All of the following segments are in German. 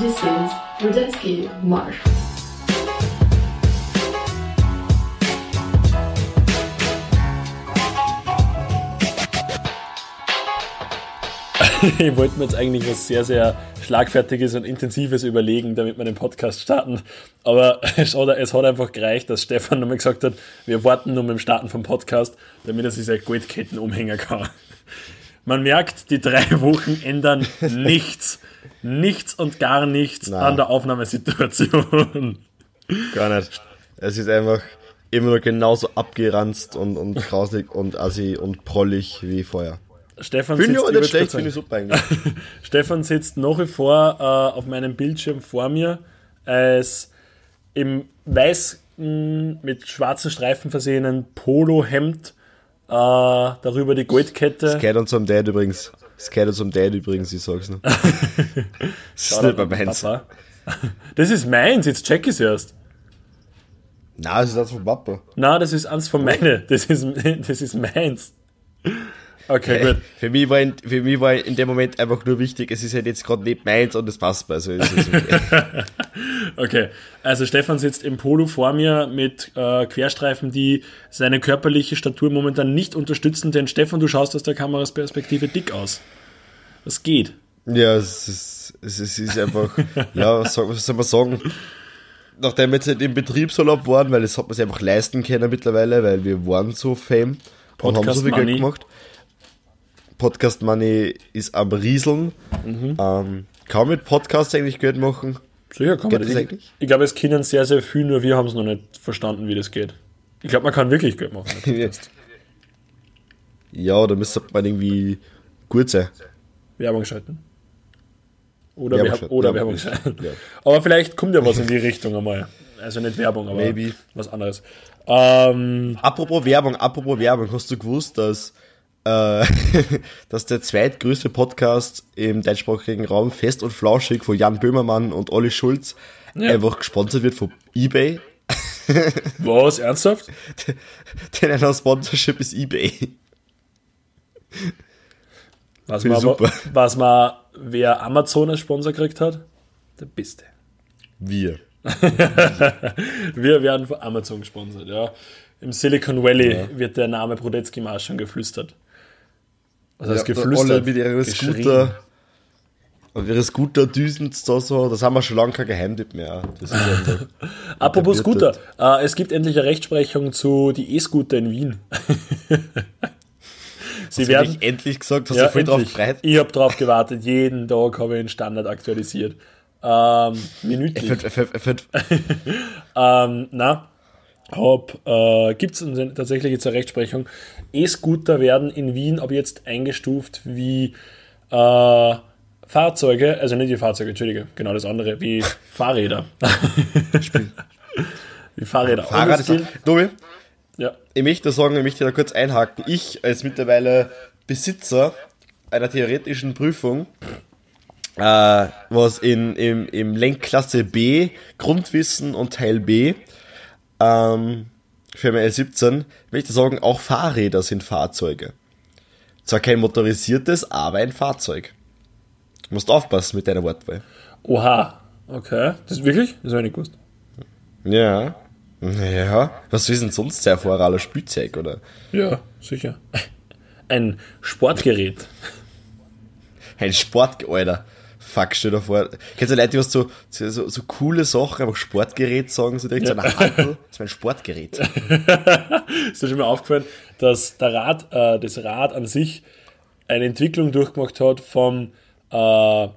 This is Rudetsky Marsch. ich wollte mir jetzt eigentlich was sehr, sehr Schlagfertiges und Intensives überlegen, damit wir den Podcast starten. Aber es hat, es hat einfach gereicht, dass Stefan nochmal gesagt hat, wir warten nur mit dem Starten vom Podcast, damit er sich seine Goldketten umhängen kann. Man merkt, die drei Wochen ändern nichts. Nichts und gar nichts Nein. an der Aufnahmesituation. Gar nicht. Es ist einfach immer noch genauso abgeranzt und, und grausig und assi und prollig wie vorher. Stefan Finde sitzt, nicht ich wollte schlecht, finde ich super eigentlich. Stefan sitzt nach wie vor äh, auf meinem Bildschirm vor mir als im weißen, mit schwarzen Streifen versehenen Polohemd, äh, darüber die Goldkette. Es geht uns um Dad übrigens. Es geht uns um Dad übrigens, ich sag's noch. Das ist nicht bei an meins. Papa. Das ist meins, jetzt check ich es erst. Nein, das ist das von Papa. Na, das ist eins von meine. Das ist, das ist meins. Okay, gut. Für mich, war in, für mich war in dem Moment einfach nur wichtig, es ist halt jetzt gerade nicht meins und es passt mir. Also okay. Okay, also Stefan sitzt im Polo vor mir mit äh, Querstreifen, die seine körperliche Statur momentan nicht unterstützen, denn Stefan, du schaust aus der Kamerasperspektive dick aus. Das geht. ja, es ist, es ist, es ist einfach, ja, was soll, was soll man sagen? Nachdem wir jetzt nicht im Betriebsurlaub waren, weil das hat man sich einfach leisten können mittlerweile, weil wir waren so fame und haben Podcast so viel Money. Geld gemacht. Podcast Money ist am Rieseln. Mhm. Ähm, kann man mit Podcasts eigentlich Geld machen? Sicher kann man Geht das. das Ich, eigentlich? ich glaube, es können sehr, sehr viel, nur wir haben es noch nicht verstanden, wie das geht. Ich glaube, man kann wirklich Geld machen. Ja, da müsste man irgendwie gut sein. Werbung schalten. Oder Werbung schalten, oder. Werbung schalten. Ja. Aber vielleicht kommt ja was in die Richtung einmal. Also nicht Werbung, aber Maybe. was anderes. Ähm, Apropos Werbung, apropos Werbung, hast du gewusst, dass, äh, dass der zweitgrößte Podcast im deutschsprachigen Raum Fest und Flauschig von Jan Böhmermann und Olli Schulz Ja. einfach gesponsert wird von Ebay? was? Ernsthaft? Denn einer Sponsorship ist Ebay. Was man, super. was man, wer Amazon als Sponsor gekriegt hat, der Beste. Wir. Wir werden von Amazon gesponsert, ja. Im Silicon Valley wird der Name Brodetzky Marsch schon geflüstert. Was heißt Ja, geflüstert? Mit ihren. Scooter. Und ihre Scooter-Düsen da so, das haben wir schon lange kein Geheimtipp mehr. Das Apropos Scooter, äh, es gibt endlich eine Rechtsprechung zu die E-Scooter in Wien. Sie Hast werden endlich gesagt, hast ja, du voll drauf gefreut? Ich habe drauf gewartet. Jeden Tag habe ich einen Standard aktualisiert. Ähm, minütlich. F- Ähm, na, hab, äh, gibt es tatsächlich jetzt eine Rechtsprechung. E-Scooter werden in Wien ab jetzt eingestuft wie äh, Fahrzeuge, also nicht wie Fahrzeuge, Entschuldige, genau das andere, wie Fahrräder. wie Fahrräder. Fahrrad ist Tobi, ja. ich möchte sagen, ich möchte da kurz einhaken. Ich als mittlerweile Besitzer einer theoretischen Prüfung, äh, was in, im, im Lenkklasse B, Grundwissen und Teil B, ähm, für L17, möchte sagen, auch Fahrräder sind Fahrzeuge. Zwar kein motorisiertes, aber ein Fahrzeug. Du musst aufpassen mit deiner Wortwahl. Oha, okay. Das ist wirklich? Das habe ich nicht gewusst. Ja. Ja. Was ist denn sonst sehr voraler Spielzeug, oder? Ja, sicher. Ein Sportgerät. Ein Sport, Alter. Fuck, stell dir vor. Kennst du Leute, die was so, so, so, coole Sachen, einfach Sportgerät sagen, so direkt so ein Handel? Das ist mein Sportgerät. Ist dir schon mal aufgefallen, dass der Rad, äh, das Rad an sich eine Entwicklung durchgemacht hat vom, äh,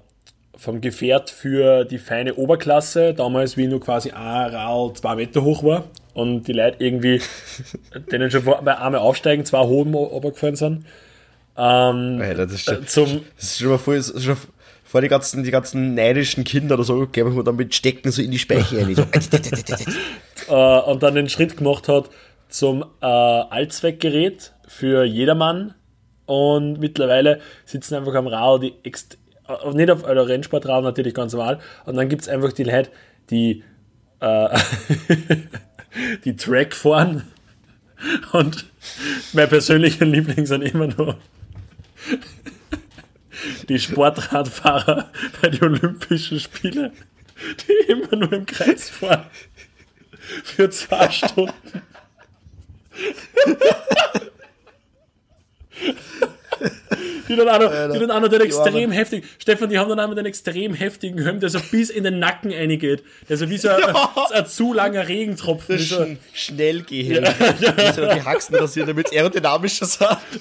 vom Gefährt für die feine Oberklasse, damals wie nur quasi ein Rad zwei Meter hoch war und die Leute irgendwie, denen schon vor- bei einmal aufsteigen, zwei Hohen runtergefallen sind, ähm, Alter, das ist schon, zum, das ist schon mal voll, schon vor die ganzen, die ganzen neidischen Kinder oder so, gehen wir dann mit Stecken so in die Speiche rein. So. äh, und dann den Schritt gemacht hat zum äh, Allzweckgerät für jedermann. Und mittlerweile sitzen einfach am Rad, die ext äh, nicht auf einer Rennsportrad natürlich ganz normal. Und dann gibt es einfach die Leute, die, äh, die Track fahren. Und mein persönlicher Liebling sind immer nur die Sportradfahrer bei den Olympischen Spielen, die immer nur im Kreis fahren. Für zwei Stunden. Die dann auch noch, die dann auch noch den extrem heftig, Stefan, die haben dann auch noch den extrem heftigen Helm, der so bis in den Nacken eingeht. Der so wie so ein, ein zu langer Regentropfen. Wie so, Sch schnell gehen. Ja. Ja. die Haxen rasieren, damit es aerodynamischer sagt.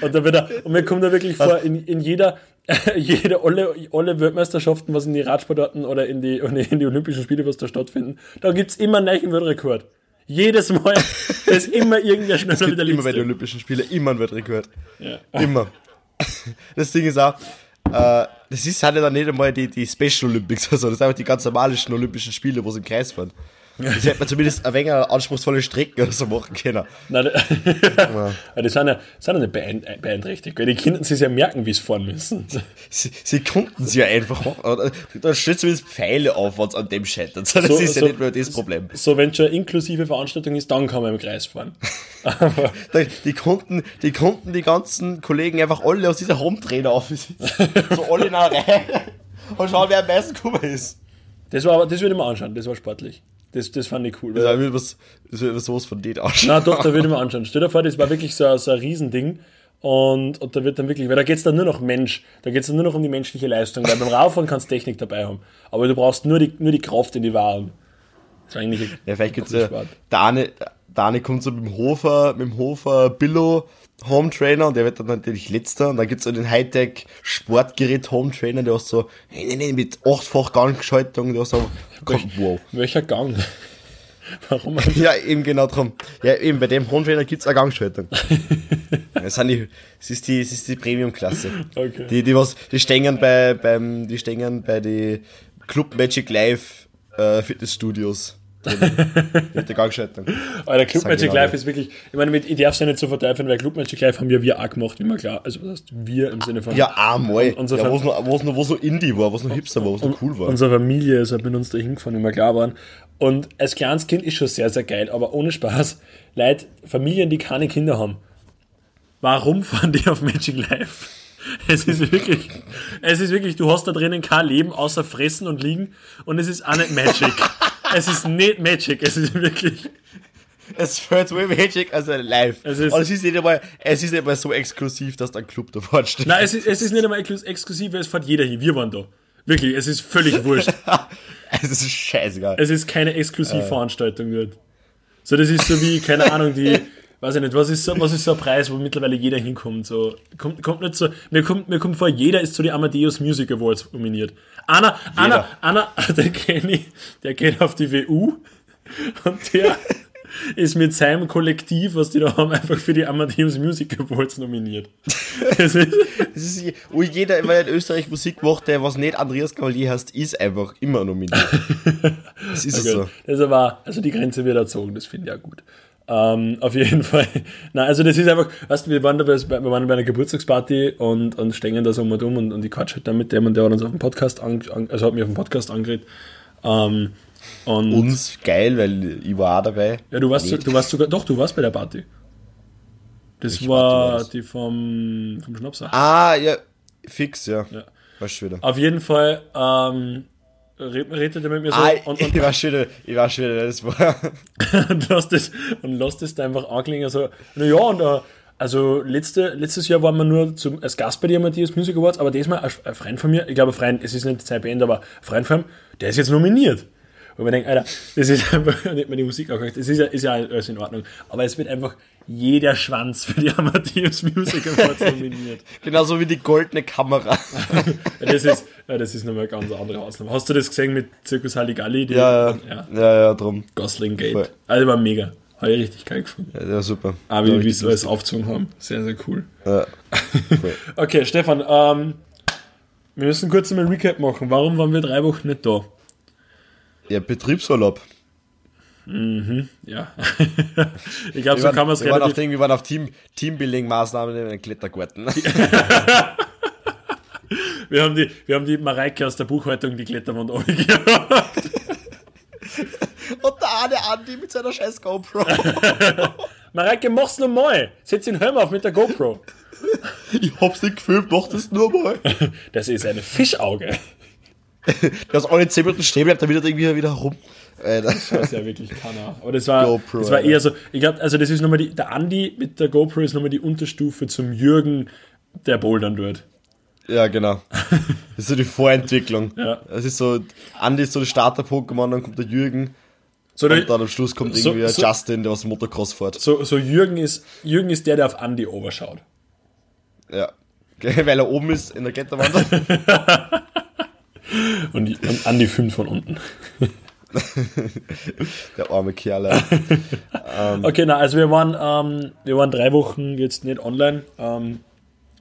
Und, da wird er, und mir kommt da wirklich vor, in, in jeder, jede alle, alle Weltmeisterschaften, was in die Radsportarten oder in die, in die Olympischen Spiele, was da stattfinden, da gibt es immer einen neuen Weltrekord. Jedes Mal ist immer irgendwer schneller Es wie gibt der immer bei Letzte. den Olympischen Spielen immer ein Weltrekord. Ja. Immer. Das Ding ist auch, äh, das ist halt dann nicht einmal die, die Special Olympics, also das sind einfach die ganz normalen Olympischen Spiele, wo sie im Kreis fahren. Das hätte man zumindest ein wenig anspruchsvolle Strecke oder so machen können. Nein, aber die sind ja, sind ja nicht beein- beeinträchtigt, weil die Kinder sich ja merken, wie es fahren müssen. Sie, sie konnten sie ja einfach machen. Da steht zumindest Pfeile auf, wenn es an dem scheitert. Das So- ist ja so- nicht mehr das Problem. So, wenn schon eine inklusive Veranstaltung ist, dann kann man im Kreis fahren. Die, konnten, die konnten die ganzen Kollegen einfach alle aus dieser Home-Trainer aufsitzen. So alle in einer Reihe. Und schauen, wer am meisten gekommen ist. das war das würde ich mir anschauen, das war sportlich. Das, das fand ich cool. Das wird was, wird sowas von denen ausschauen. Na doch, da würde ich mir anschauen. Stell dir vor, das war wirklich so, ein- so ein Riesending. Und, und da wird dann wirklich, weil da geht es dann nur noch Mensch, da geht es dann nur noch um die menschliche Leistung, weil beim Rauffahren kannst du Technik dabei haben. Aber du brauchst nur die, nur die Kraft in die Waren. Das war eigentlich ein Ja, vielleicht gibt's ja, Sport. der eine, der eine kommt so mit dem Hofer, mit dem Hofer Billo Home Trainer und der wird dann natürlich letzter und dann gibt's so den Hightech Sportgerät Home Trainer, der hast so, nee, nee, nee, mit achtfach Gangschaltung, der hast so, wow. Welcher Gang? Warum? Ja, eben genau drum. Ja, eben, bei dem Home Trainer gibt's eine Gangschaltung. das, sind die, das ist die, das ist die Premium-Klasse. Okay. Die, die was, die stehen bei, beim, die stehen bei die Club Magic Live, äh, Fitnessstudios. Mit der Gangschaltung. Alter, Club Magic genau Live das. ist wirklich, ich meine, mit, ich darf es ja nicht so verteufeln, weil Club Magic Live haben wir wir auch gemacht, wie man klar, also was heißt wir im Sinne von Ja, einmal. ja, wo es noch, noch, noch Indie war, wo es noch hipster war, wo es noch cool war. Unsere Familie ist halt mit uns da hingefahren, wie wir klar waren. Und als kleines Kind ist schon sehr, sehr geil, aber ohne Spaß, Leute, Familien, die keine Kinder haben, warum fahren die auf Magic Life? Es ist wirklich, es ist wirklich, du hast da drinnen kein Leben außer fressen und liegen und es ist auch nicht Magic. es ist nicht Magic, es ist wirklich, Es fällt way Magic als ein Live. Es ist- Und es ist nicht einmal, es ist nicht einmal so exklusiv, dass da ein Club davor steht. nein, es ist, es ist nicht einmal exklus- exklusiv, es fährt jeder hin, wir waren da. Wirklich, es ist völlig wurscht. es ist scheißegal. Es ist keine Exklusivveranstaltung wird. So, das ist so wie, keine Ahnung, die, weiß ich nicht, was ist so, was ist so ein Preis, wo mittlerweile jeder hinkommt? So, kommt, kommt nicht so, mir kommt, mir kommt vor, jeder ist zu den Amadeus Music Awards nominiert. Einer, einer, einer, der kenne ich, der geht auf die WU und der ist mit seinem Kollektiv, was die da haben, einfach für die Amadeus Music Awards nominiert. Das ist, Das ist, wo jeder, weil in Österreich Musik macht, der was nicht Andreas Cavalier heißt, ist einfach immer nominiert. Das ist es so. Das ist aber, also die Grenze wird erzogen, das finde ich ja gut. Ähm, auf jeden Fall. Nein, also das ist einfach, weißt du, wir waren da bei, wir waren bei einer Geburtstagsparty und, und stehen da so und um und, und ich quatsch halt dann mit dem und der hat uns auf dem Podcast, an, also hat mich auf dem Podcast angeredet. Ähm, und Uns geil, weil ich war auch dabei. ja, du warst, Nicht. du warst sogar, doch, du warst bei der Party. Das Party war war die vom, vom Schnapser. Ah, ja, fix, ja. Ja. Weißt du wieder. Auf jeden Fall, ähm, redet er mit mir so Ah, und, und, ich war schon wieder, ich war schon wieder, das war. und lass das, und lass das da einfach anklingen. So, naja, und äh, also letzte, letztes Jahr waren wir nur zum, als Gast bei den Matthias Music Awards, aber diesmal ein, ein Freund von mir, ich glaube, ein Freund, es ist nicht Zeit beendet, aber ein Freund von ihm, der ist jetzt nominiert. Und wir denken, Alter, das ist einfach, nicht mehr die Musik angehört, das ist ja, ist ja alles in Ordnung, aber es wird einfach jeder Schwanz für die Amadeus Music Awards nominiert. Genauso wie die goldene Kamera. Ja, Das ist, ja, das ist nochmal eine ganz andere Ausnahme. Hast du das gesehen mit Circus Halligalli? Die, Ja, ja, ja. ja, ja, drum. Gosling Gate. Voll. Also war mega. Habe ich richtig geil gefunden. Ja, war super. Aber wie wir richtig es alles aufgezogen haben. Sehr, sehr cool. Ja. Okay, Stefan, ähm, wir müssen kurz einmal ein Recap machen. Warum waren wir drei Wochen nicht da? ja, Betriebsurlaub. Ja. ich glaube, so waren, kann man es wir waren auf, relativ... Wir waren auf Team, Teambuilding-Maßnahmen in einem Klettergarten. Wir haben die, wir haben die Mareike aus der Buchhaltung die Kletterwand angehört. Und der eine Andi mit seiner scheiß GoPro. Mareike, mach's nochmal. Setz den Helm auf mit der GoPro. Ich hab's nicht gefilmt, mach das nur mal. Das ist ein Fischauge. Das alle 10 Minuten stehen bleibt, dann wieder irgendwie wieder rum. Äh, Das ist ja wirklich keiner. Aber das war, GoPro, das war eher so, ich glaube, also das ist nochmal die, der Andi mit der GoPro ist nochmal die Unterstufe zum Jürgen, der bouldern wird. Ja, genau. Das ist so die Vorentwicklung. Ja. Das ist so, Andi ist so der Starter-Pokémon, dann kommt der Jürgen So, der, und dann am Schluss kommt So- irgendwie so- Justin, der aus dem Motocross fährt. so, so Jürgen ist, Jürgen ist der, der auf Andi overschaut. Ja. Weil er oben ist in der Kletterwand. Und, die- und Andi filmt von unten. der arme Kerl. ey. Okay, na, also wir waren, ähm, wir waren drei Wochen jetzt nicht online. Ähm,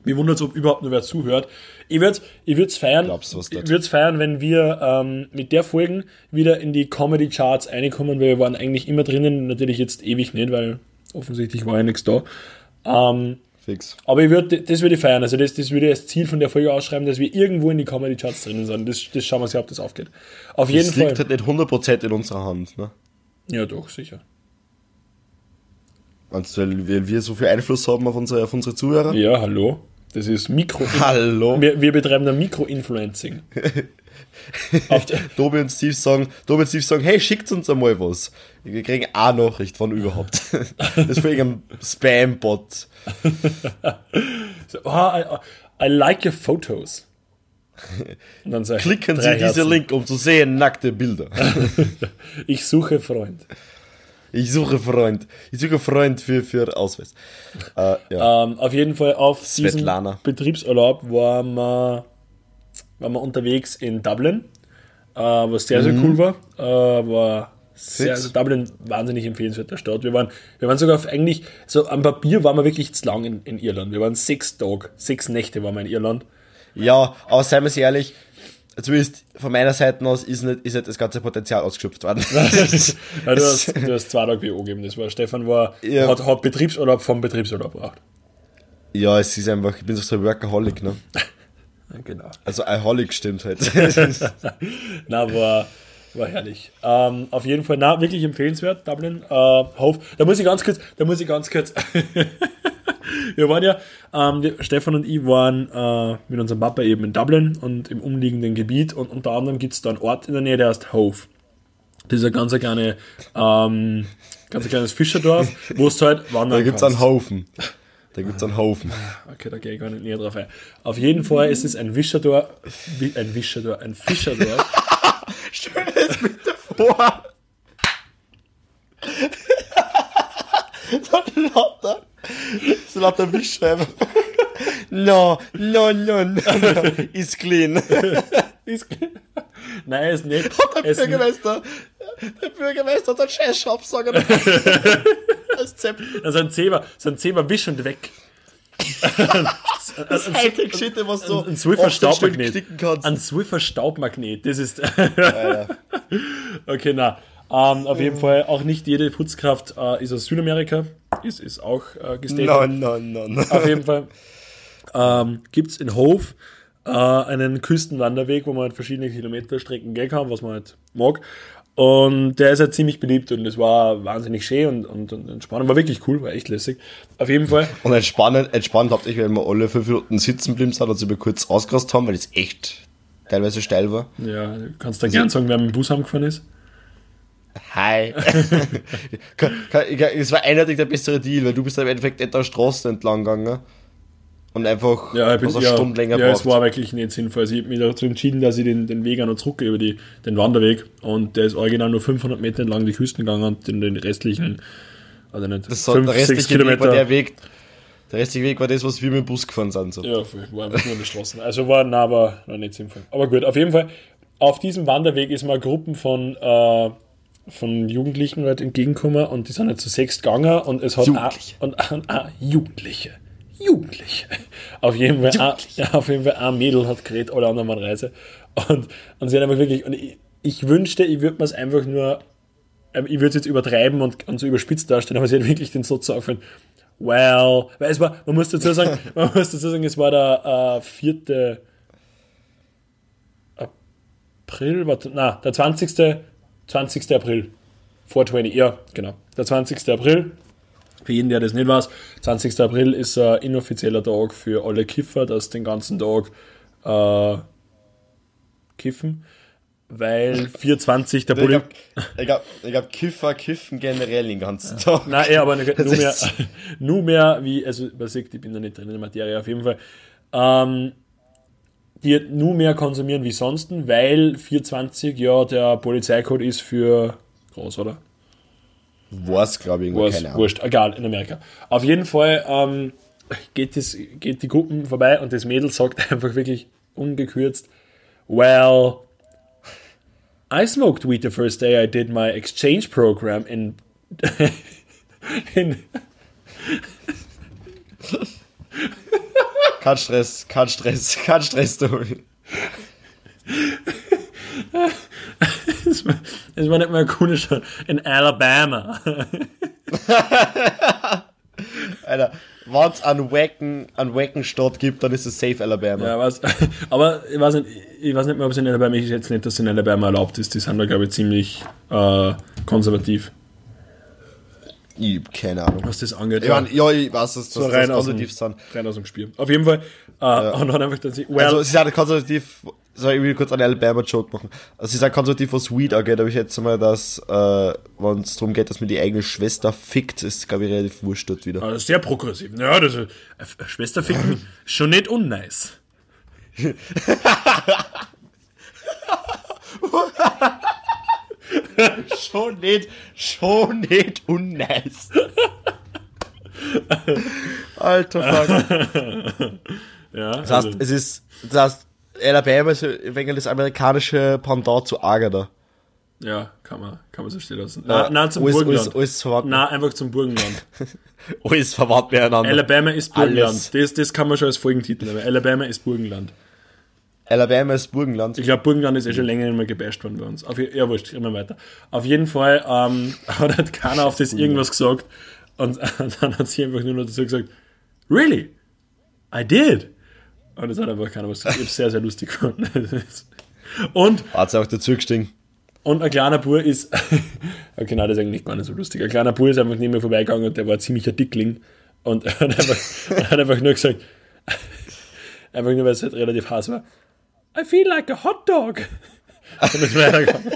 mir wundert es, ob überhaupt nur wer zuhört. Ich würde es ich würd's feiern, Glaubst ich würd's feiern, wenn wir ähm, mit der Folgen wieder in die Comedy-Charts reinkommen, weil wir waren eigentlich immer drinnen, natürlich jetzt ewig nicht, weil offensichtlich war ja nichts da. Ähm, Fix. aber ich würd, das würde ich feiern. Also das, das würde ich als Ziel von der Folge ausschreiben, dass wir irgendwo in die Comedy-Charts drinnen sind. Das, das schauen wir uns ja, ob das aufgeht. Auf jeden Das Fall. liegt halt nicht 100% in unserer Hand. Ne? Ja, doch, sicher. Meinst du, weil wir, wir so viel Einfluss haben auf unsere, auf unsere Zuhörer? Ja, hallo. Das ist Mikro. Hallo. Wir, wir betreiben da Mikro-Influencing. Auf Tobi und Steve sagen, Tobi und Steve sagen, hey, schickt uns einmal was. Wir kriegen eine Nachricht von überhaupt. Das ist für irgendein Spam-Bot. so, oh, I, I like your photos. Klicken Sie diesen Herzen. Link, um zu sehen nackte Bilder. Ich suche Freund. Ich suche Freund. Ich suche Freund für, für Ausweis. Äh, ja. Ähm, auf jeden Fall auf diesem Svetlana. Betriebsurlaub waren wir, waren wir unterwegs in Dublin, äh, was sehr, sehr cool war. Äh, war sehr, also Dublin wahnsinnig empfehlenswerter Stadt. Wir waren, wir waren sogar auf eigentlich, so am Papier waren wir wirklich zu lang in, in Irland. Wir waren sechs Tage, sechs Nächte waren wir in Irland. ja, aber seien wir es ehrlich, zumindest von meiner Seite aus ist nicht, ist nicht das ganze Potenzial ausgeschöpft worden. Ja, du, hast, du hast zwei Tage BO gegeben. Das war, Stefan war, Ja. hat, hat Betriebsurlaub vom Betriebsurlaub gebracht. ja, es ist einfach, ich bin so ein Workaholic, ne? Genau. Also Aholic stimmt halt. Na, war, war herrlich. Ähm, auf jeden Fall, na, wirklich empfehlenswert, Dublin. Äh, Hof. Da muss ich ganz kurz, da muss ich ganz kurz. wir waren ja, ähm, wir, Stefan und ich waren äh, mit unserem Papa eben in Dublin und im umliegenden Gebiet und unter anderem gibt es da einen Ort in der Nähe, der heißt Hove. Das ist ein ganz kleine, ähm, ganz ein kleines Fischerdorf, wo es halt wandern Da gibt's kannst. einen Haufen. Da gibt's einen Haufen. Okay, da gehe ich gar nicht näher drauf ein. Auf jeden Fall ist es ein Wischerdorf, wie- ein Wischerdorf, ein Fischerdorf. Stell dir das bitte vor. so lauter, so lauter Wischschreiber. No, no, no, no, no. Ist clean. Nein, ist nicht. Der Es, Bürgermeister, der Bürgermeister hat einen scheiß Schraubsager. Als Zepp. also ein Zebra, so ein Zebra wisch und weg. Das Hightech-Shit, was du Ein Swiffer Staubmagnet. kannst. Ein Swiffer Staubmagnet, das ist. okay, na. Ähm, auf jeden Fall auch nicht jede Putzkraft äh, ist aus Südamerika. Ist, ist auch äh, gestatet. No, no, no, no. Auf jeden Fall ähm, gibt es in Hof äh, einen Küstenwanderweg, wo man halt verschiedene Kilometerstrecken gehen kann, was man halt mag. Und der ist halt ziemlich beliebt und es war wahnsinnig schön und, und, und entspannend. War wirklich cool, war echt lässig. Auf jeden Fall. Und entspannend, entspannend habt ihr, wenn wir alle fünf Minuten sitzen geblieben sind und sie mal kurz ausgerast haben, weil es echt teilweise steil war. Ja, kannst du gern sagen, wer mit dem Bus heimgefahren ist? Hi. Es war eindeutig der bessere Deal, weil du bist im Endeffekt nicht der Straße entlang gegangen und einfach Ja, ich bin, was eine ja, Stunde länger ja es braucht. war wirklich nicht sinnvoll. Also ich habe mich dazu entschieden, dass ich den, den Weg auch noch zurückgehe über die, den Wanderweg und der ist original nur 500 Meter entlang die Küsten gegangen und den, den restlichen, also nicht, Das war, der sechs restliche Weg war der Weg, der restliche Weg war das, was wir mit dem Bus gefahren sind. So. Ja, war einfach nur die Straßen. Also war, na, war, war nicht sinnvoll. Aber gut, auf jeden Fall, auf diesem Wanderweg ist mal Gruppen von, äh, von Jugendlichen halt entgegengekommen und die sind halt zu sechs gegangen und es hat Jugendliche. Auch, und, und, ah, Jugendliche. Jugendliche. Auf jeden Fall, ein, ja, auf jeden Fall ein Mädel hat geredet, alle anderen waren Reise. Und, und sie hat einfach wirklich, und ich, ich wünschte, ich würde mir es einfach nur, ähm, ich würde es jetzt übertreiben und, und so überspitzt darstellen, aber sie hat wirklich den Satz sagen well, weil es war, man muss dazu sagen, man muss dazu sagen, es war der äh, 4. April, warte, na, der 20. 20. April. 420, ja, genau. Der 20. April. Für jeden, der das nicht weiß, 20. April ist ein inoffizieller Tag für alle Kiffer, dass den ganzen Tag äh, kiffen, weil 420 der Ich Poli... glaube, ich glaub, ich glaub, Kiffer kiffen generell den ganzen Tag. Nein, aber nur mehr, nur mehr wie, also man sieht, ich bin da nicht drin in der Materie, auf jeden Fall. Ähm, die nur mehr konsumieren wie sonst, weil 420 ja der Polizeicode ist für groß, oder? War's, glaube ich, Was, keine Ahnung. wurscht, egal, in Amerika. Auf jeden Fall ähm, geht, das, geht die Gruppen vorbei und das Mädel sagt einfach wirklich ungekürzt, well, I smoked weed the first day I did my exchange program in, in Kein Stress, kein Stress, kein Stress, Tobi. das war, das nicht cooler Stadt, in Alabama. Alter, wenn es einen wacken, einen wacken Stadt gibt, dann ist es safe Alabama. Ja, was, aber ich weiß, nicht, ich weiß nicht mehr, ob es in Alabama, ich schätze nicht, dass es in Alabama erlaubt ist. Die sind da, glaube ich, ziemlich äh, konservativ, Ich hab keine Ahnung. was das angeht. Ich mein, ja, ich weiß, dass, dass so das rein aus, dem, konservativ sind. rein aus dem Spiel. Auf jeden Fall. Äh, Und dann einfach dann sie, well, Also, sie sind konservativ, soll ich will kurz einen Alabama-Joke machen. Also, sie sind konservativ, was Weed angeht, aber ich schätze mal, dass, äh, wenn es darum geht, dass man die eigene Schwester fickt, ist, glaube ich, relativ wurscht dort wieder. äh, sehr progressiv. Ja, das ist, äh, Schwester ficken, schon nicht unnice. Schon nicht, schon nicht unnice. Alter Fuck. Ja, Das heißt, es ist, das heißt, Alabama ist wenig das amerikanische Pendant zu Agatha. ja kann, man, kann man so stehen lassen. Nein, Ja, nein zum alles- Burgenland. alles- alles. Nein, einfach zum Burgenland. Alles verwandt miteinander. Alabama ist Burgenland. Das, das kann man schon als Folgentitel nehmen. Alabama ist Burgenland. Alabama ist Burgenland. Ich glaube, Burgenland ist eh schon länger nicht mehr gebasht worden bei uns. Auf, ja, wurscht, immer weiter. Auf jeden Fall ähm, hat halt keiner auf das irgendwas gesagt. Und, und dann hat sie einfach nur noch dazu gesagt, Really? I did. Und es hat einfach keiner was gesagt. Ich hab's sehr, sehr lustig gefunden. und, Hat auch dazu gestiegen. und ein kleiner Bur ist, okay, nein, das ist eigentlich gar nicht so lustig. Ein kleiner Bur ist einfach neben mir vorbeigegangen und der war ziemlich ein Dickling. Und er hat einfach, er hat einfach nur gesagt, einfach nur, weil es halt relativ heiß war, I feel like a hot dog. Und ist weitergegangen.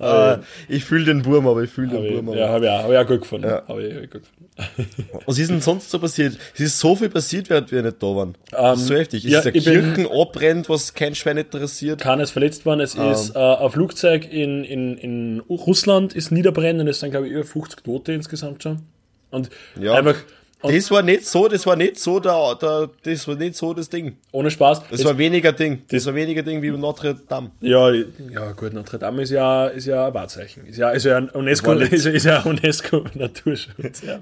Äh, ich fühle den Burm, aber ich fühle den Burm. Ja, habe ich, auch- hab ich auch gut gefunden. Ja. Hab ich, hab ich gut gefunden. Was ist denn sonst so passiert? Es ist so viel passiert, während wir nicht da waren. das ist so heftig. Es ja, ist der Kirchen abbrennt, was kein Schwein interessiert. Keiner ist verletzt worden. Es ist äh, ein Flugzeug in, in, in Russland ist niederbrennen. Es sind, glaube ich, über 50 Tote insgesamt schon. Und Ja. einfach und Das war nicht so, das war nicht so der, der das war nicht so das Ding. ohne Spaß. Das es, war weniger Ding. Das war weniger Ding wie Notre Dame. ja, ja, gut, Notre Dame ist ja, ist ja ein Wahrzeichen. Ist ja, ist ja ein UNESCO, ist, ist ja UNESCO Naturschutz. Ja.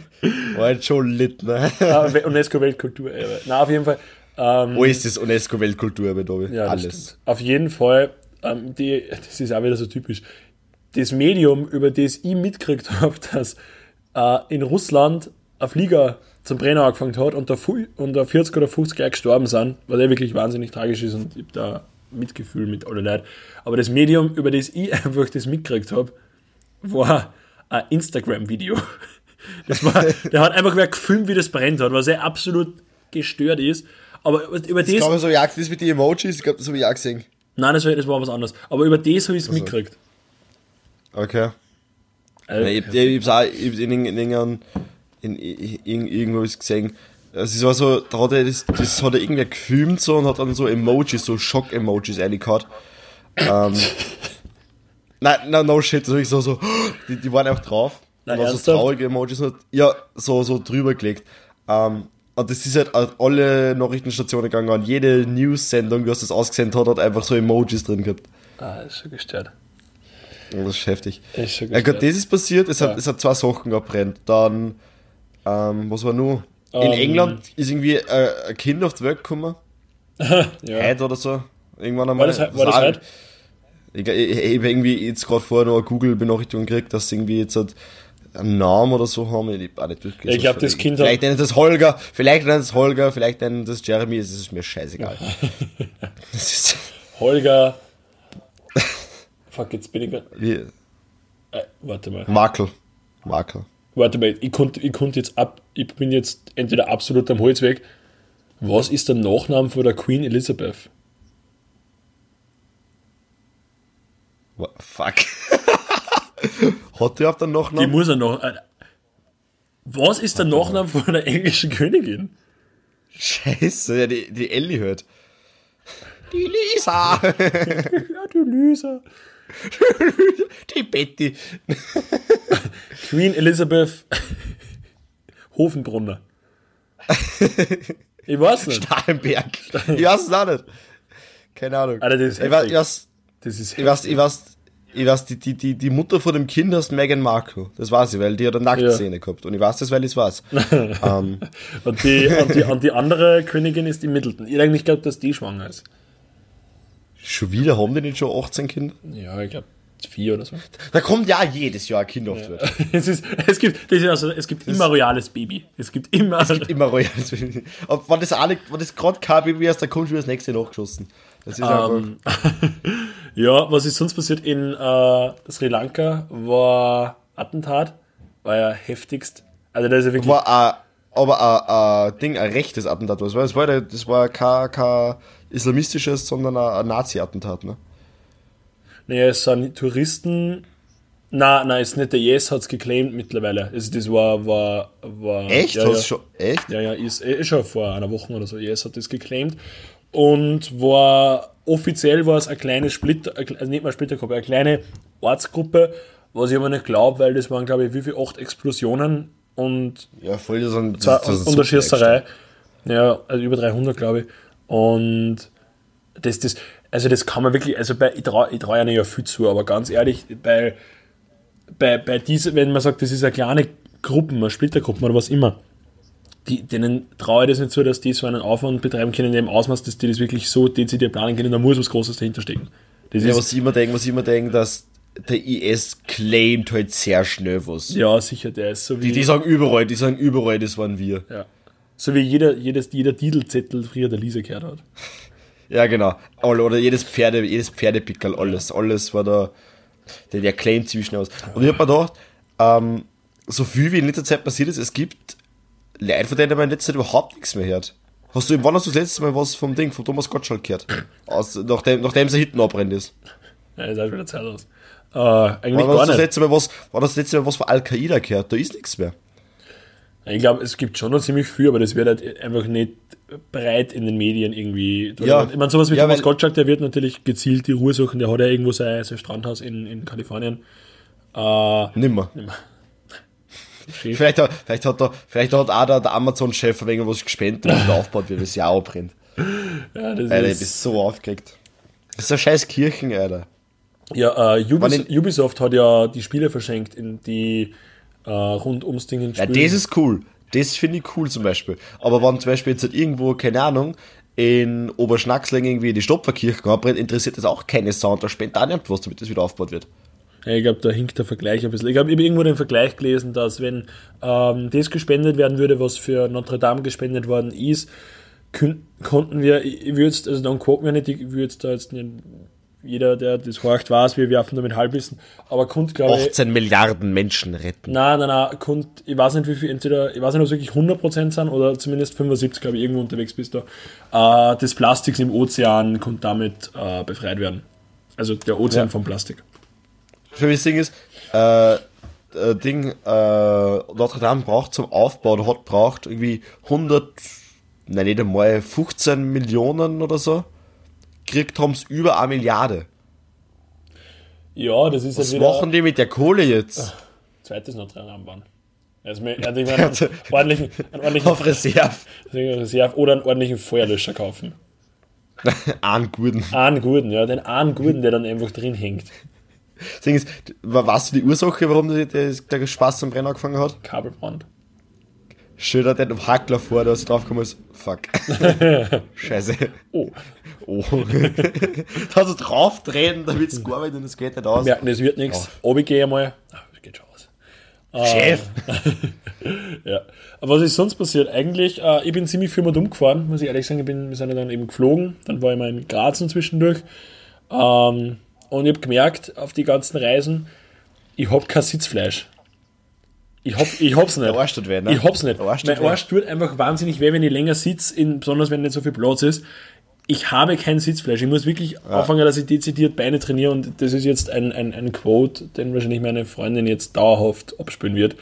War halt schon lit, ne? Ah, UNESCO Weltkulturerbe. Na, auf jeden Fall. Ähm, Wo ist das UNESCO-Weltkulturerbe, Tobi? Ja, das Alles. Auf jeden Fall, ähm, die, das ist auch wieder so typisch. Das Medium, über das ich mitgekriegt habe, dass äh, in Russland ein Flieger zum Brenner angefangen hat und da, fu- und da 40 oder 50 gleich gestorben sind, was ja wirklich wahnsinnig tragisch ist und ich habe da Mitgefühl mit alle Leuten. Aber das Medium, über das ich einfach das mitgekriegt habe, war ein Instagram-Video. Das war, der hat einfach wer gefilmt, wie das brennt hat, was ja absolut gestört ist. Aber über das. Ich glaube, so jagt das mit den Emojis, ich glaube, das habe ich auch gesehen. Nein, das war, das war was anderes. Aber über das habe ich es mitgekriegt. Okay. Also, Ich, ich, ich auch ich hab's in, in, in, in, irgendwo hab ich's gesehen. Also es war so, da hat er das, das hat er irgendwer gefilmt so und hat dann so Emojis, so Schock-Emojis reingehauen. Ähm, nein, nein, no shit, so ich so, so, die, die waren auch drauf. Na, und dann so traurige Emojis, und, ja, so, so drüber gelegt. Ähm, und das ist halt an alle Nachrichtenstationen gegangen, an jede News-Sendung, was das ausgesendet hat, hat einfach so Emojis drin gehabt. ah, das ist schon gestört. Das ist heftig. Das ist schon Ja gut, gestört. das ist passiert, es hat, Ja. es hat zwei Sachen gebrannt. Dann, ähm, was war nur? In Ähm. England ist irgendwie äh, ein Kind auf die Welt gekommen, ja. heute oder so. Irgendwann einmal. War das, war das heute? Ich, ich, ich habe irgendwie jetzt gerade vorher noch eine Google-Benachrichtigung gekriegt, dass sie irgendwie jetzt halt einen Namen oder so haben. Ich hab auch nicht durchgelesen. Ich glaub, das Kind Vielleicht nennen das Holger, vielleicht nennen das Holger, vielleicht nennen das Jeremy, es ist mir scheißegal. Holger. Fuck, jetzt bin ich. wie, Äh, warte mal. Makel. Makel. Warte mal, ich konnte ich konnt jetzt ab, ich bin jetzt entweder absolut am Holzweg. Was ist der Nachname von der Queen Elizabeth? What? Fuck. Hat die auf den Die Nachnamen? muss er noch. äh, Was ist der Nachname von der englischen Königin? Scheiße, die, die Ellie hört. Die Lisa. Ja, du Lisa. die Betty. Queen Elizabeth Hofenbrunner. Ich weiß nicht. Stahlenberg. Ich weiß es auch nicht. Keine Ahnung. Alter, das ist ich weiß, ich weiß, Das ist ich weiß, ich weiß, ich weiß die, die, die, die Mutter von dem Kind heißt Meghan Markle. Das weiß ich, weil die hat eine Nacktszene gehabt. Und ich weiß das, weil ich es weiß. ähm, Und die, und, die, und die andere Königin ist die Middleton. Ich eigentlich geglaubt, dass die schwanger ist. Schon wieder haben die nicht schon 18 Kinder? Ja, ich glaube vier oder so. Da kommt ja jedes Jahr ein Kind auf Welt. Es, ist, es gibt, das also, es gibt immer royales Baby. Es gibt immer. Immer royal. Und wenn das, alle- wenn das gerade kein Baby ist, dann kommt schon das nächste nachgeschossen. Das ist einfach. Ähm, ja, was ist sonst passiert in äh, Sri Lanka? War Attentat, war ja heftigst. Also da ist ja wirklich. war ein, aber ein, Ding, ein rechtes Attentat. Das war, das war, ja- das war kein islamistisches, sondern ein, Nazi-Attentat. Ne? Naja, es sind Touristen. Nein, nein, ist nicht der Yes hat es geclaimed mittlerweile. Also das war, war, war. Echt? Ja, ja. schon, echt? Ja, ja, ist, ist schon vor einer Woche oder so. Yes hat das geclaimed. Und war offiziell war es eine kleine Splitter, also nicht mal Splittergruppe, eine kleine Ortsgruppe, was ich aber nicht glaube, weil das waren, glaube ich, wie viel? Acht Explosionen und Ja, voll das zwar das ist ein und der Schießerei. Ja, also über 300, glaube ich. Und das, das, also das kann man wirklich, also bei, ich traue trau ja viel zu, aber ganz ehrlich, bei, bei, bei dieser, wenn man sagt, das ist eine kleine Gruppe, eine Splittergruppe oder was immer, die, denen traue ich das nicht zu, dass die so einen Aufwand betreiben können in dem Ausmaß, dass die das wirklich so dezidiert planen können, da muss was Großes dahinter stecken. Das Ja, ist, was ich immer denke, was ich immer denke, dass der IS claimt halt sehr schnell was. ja, sicher, der ist so wie, Die, die sagen überall, die sagen überall, das waren wir. ja, so wie jeder, jedes, jeder Titelzettel früher der Lisa gehört hat. Ja, genau. Oder jedes Pferde, jedes Pferdepickel, alles, alles war da, der, der claimt ziemlich schnell aus. Und ich hab mir gedacht, ähm, so viel wie in letzter Zeit passiert ist, es gibt Leute, von denen man in letzter Zeit überhaupt nichts mehr hört. Hast du, wann hast du das letzte Mal was vom Ding, von Thomas Gottschalk gehört? Aus, nachdem, nachdem sein Hitten abbrennt ist. Ja, ist auch wieder Zeit aus. Äh, eigentlich Wann gar hast du das nicht. letzte Mal was, wann hast du das letzte Mal was von Al-Qaida gehört? Da ist nichts mehr. Ich glaube, es gibt schon noch ziemlich viel, aber das wird halt einfach nicht breit in den Medien irgendwie. Ja. Ich meine, sowas wie Ja, Thomas Gottschalk, der wird natürlich gezielt die Ruhe suchen. Der hat ja irgendwo sein, sein Strandhaus in, in Kalifornien. Äh, Nimmer. schief. Vielleicht, hat- vielleicht hat da, vielleicht hat auch der, der Amazon-Chef wenig was gespendet, damit er aufgebaut wird, weil es ja auch brennt. ja, das Alter, ich ist, bin so aufgeregt. Das ist eine scheiß Kirchen, Alter. ja äh, Ubis, Ubisoft hat ja die Spiele verschenkt, in die äh, rund ums Ding Ja, das ist cool. Das finde ich cool zum Beispiel. Aber wenn zum Beispiel jetzt halt irgendwo, keine Ahnung, in Oberschnacksling irgendwie die Stopferkirche abbrennt, interessiert das auch keine Sound. Da spendet auch nicht was, damit das wieder aufgebaut wird. Ja, ich glaube, da hinkt der Vergleich ein bisschen. Ich habe irgendwo den Vergleich gelesen, dass wenn ähm, das gespendet werden würde, was für Notre Dame gespendet worden ist, konnten wir, ich würde also dann quoten wir nicht, ich würde da jetzt nicht, jeder, der das horcht, weiß, wir werfen damit Halbwissen, aber konnte, glaube ich, 18 Milliarden Menschen retten. nein, nein, nein, konnt, ich weiß nicht, wie viel, entweder, ich weiß nicht, ob es wirklich 100% sind oder zumindest 75, glaube ich, irgendwo unterwegs bist du, äh, des Plastiks im Ozean konnte damit äh, befreit werden. Also der Ozean Ja. vom Plastik. Für mich das Ding ist, äh, äh, Ding, äh, Notre Dame braucht zum Aufbau, oder hat braucht irgendwie 100, nein, nicht einmal 15 Millionen oder so. Kriegt es über eine Milliarde. Ja, das ist Was halt wieder... machen die mit der Kohle jetzt? zweites Notre Dame waren. Also, mir- also ich meine, einen ordentlichen, einen ordentlichen Auf Reserve. Reserve oder einen ordentlichen Feuerlöscher kaufen. Einen guten. Einen guten, ja, den einen guten, der dann einfach drin hängt. Ding ist, weißt du die Ursache, warum der, der, der Spaß am Rennen angefangen hat? Kabelbrand. Dass der auf Hackler vor, da ist drauf gekommen ist, fuck. Scheiße. Oh, Oh. da so drauf drehen, damit es gearbeitet und es geht nicht aus. merken, das wird nichts. Obi gehe einmal. Ach, das geht schon aus. Chef! Ja. Aber was ist sonst passiert? Eigentlich, äh, ich bin ziemlich viel mal dumm gefahren, muss ich ehrlich sagen. Ich bin, wir sind dann eben geflogen. Dann war ich mal in Grazen zwischendurch. Ähm, und ich habe gemerkt, auf die ganzen Reisen, ich habe kein Sitzfleisch. Ich, hab, ich hab's nicht. Der Arsch tut weh, ne? Ich hab's nicht. Der Arsch tut mein. Arsch tut einfach wahnsinnig weh, wenn ich länger sitze, besonders wenn nicht so viel Platz ist. Ich habe kein Sitzfleisch. Ich muss wirklich anfangen, dass ich dezidiert Beine trainiere und das ist jetzt ein, ein, ein Quote, den wahrscheinlich meine Freundin jetzt dauerhaft abspielen wird.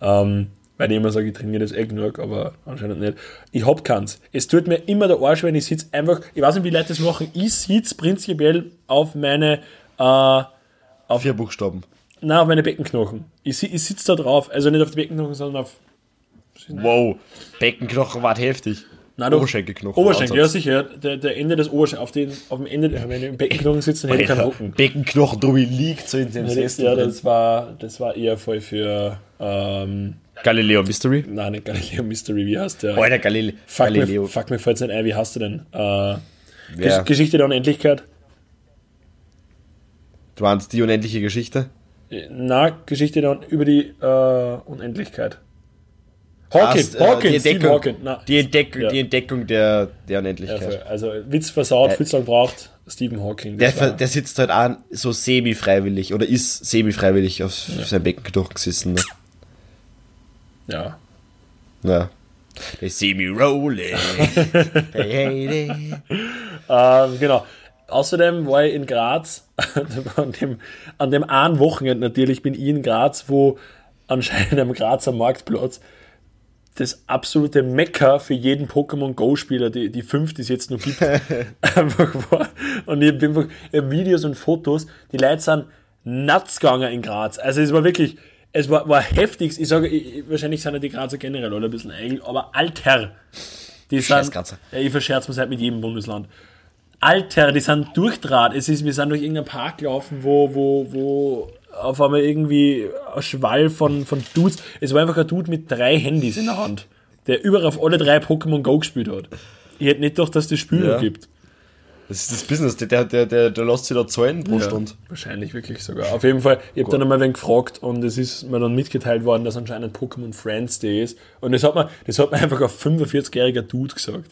Ähm, weil ich immer sage, ich trainiere das eh genug, aber anscheinend nicht. Ich hab keins. Es tut mir immer der Arsch, wenn ich sitze. Einfach, ich weiß nicht, wie Leute das machen. Ich sitze prinzipiell auf meine, äh, Vier Buchstaben. Na, auf meine Beckenknochen. Ich, ich sitze da drauf. Also nicht auf die Beckenknochen, sondern auf Wow. Beckenknochen war heftig. Nein, doch. Oberschenkelknochen. Oberschenkel, ja sicher. Der, der Ende des Oberschenkels. Auf, den, auf dem Ende, wenn ich im Beckenknochen sitze, dann hätte ich keinen Rücken. Beckenknochen drüber liegt so in dem Sessel. Ja, das war, das war eher voll für, ähm, Galileo Mystery. nein, nicht Galileo Mystery, wie heißt der? Alter, Galile fuck, Galileo. Mir, fuck, mir fällt's nicht ein, wie heißt der denn? Äh, Wer? Gesch- Geschichte der Unendlichkeit? Du meinst die unendliche Geschichte? Na, Geschichte Un- über die äh, Unendlichkeit. Hawking, Ah, äh, Hawking, die Entdeckung, Hawking. Na, die, Entdeckung, Ja. die Entdeckung der, der ja, Unendlichkeit. voll. also Witz versaut, viel zu lang braucht, Stephen Hawking. der, der sitzt halt auch so semi-freiwillig oder ist semi-freiwillig auf seinem Beckenknochen gesessen. Ne? ja. Ja. Der semi-rolling. hey, hey, hey. Ähm, genau. Außerdem war ich in Graz, an dem, an dem einen Wochenende natürlich bin ich in Graz, wo anscheinend am Grazer Marktplatz das absolute Mecker für jeden Pokémon Go-Spieler, die, die fünf, die es jetzt noch gibt, einfach war. Und ich habe einfach Videos und Fotos, die Leute sind nuts gegangen in Graz. Also es war wirklich, es war, war heftig. Ich sage, ich, ich- wahrscheinlich sind ja die Grazer generell alle ein bisschen eigen, aber Alter, die Scheiß sind, Grazer. ich verscherze mich halt mit jedem Bundesland. Alter, die sind durchdraht. Es ist, wir sind durch irgendeinen Park gelaufen, wo, wo, wo auf einmal irgendwie ein Schwall von, von Dudes. Es war einfach ein Dude mit drei Handys in der Hand, der überall auf alle drei Pokémon Go gespielt hat. Ich hätte nicht gedacht, dass es das Spiel Ja. gibt. Das ist das Business. Der, der, der, der, der lässt sich da zahlen pro Ja, Stunde. wahrscheinlich wirklich sogar. Auf jeden Fall, ich habe dann einmal wen gefragt und es ist mir dann mitgeteilt worden, dass anscheinend Pokémon Friends Day ist. Und das hat mir, das hat mir einfach ein 45-jähriger Dude gesagt.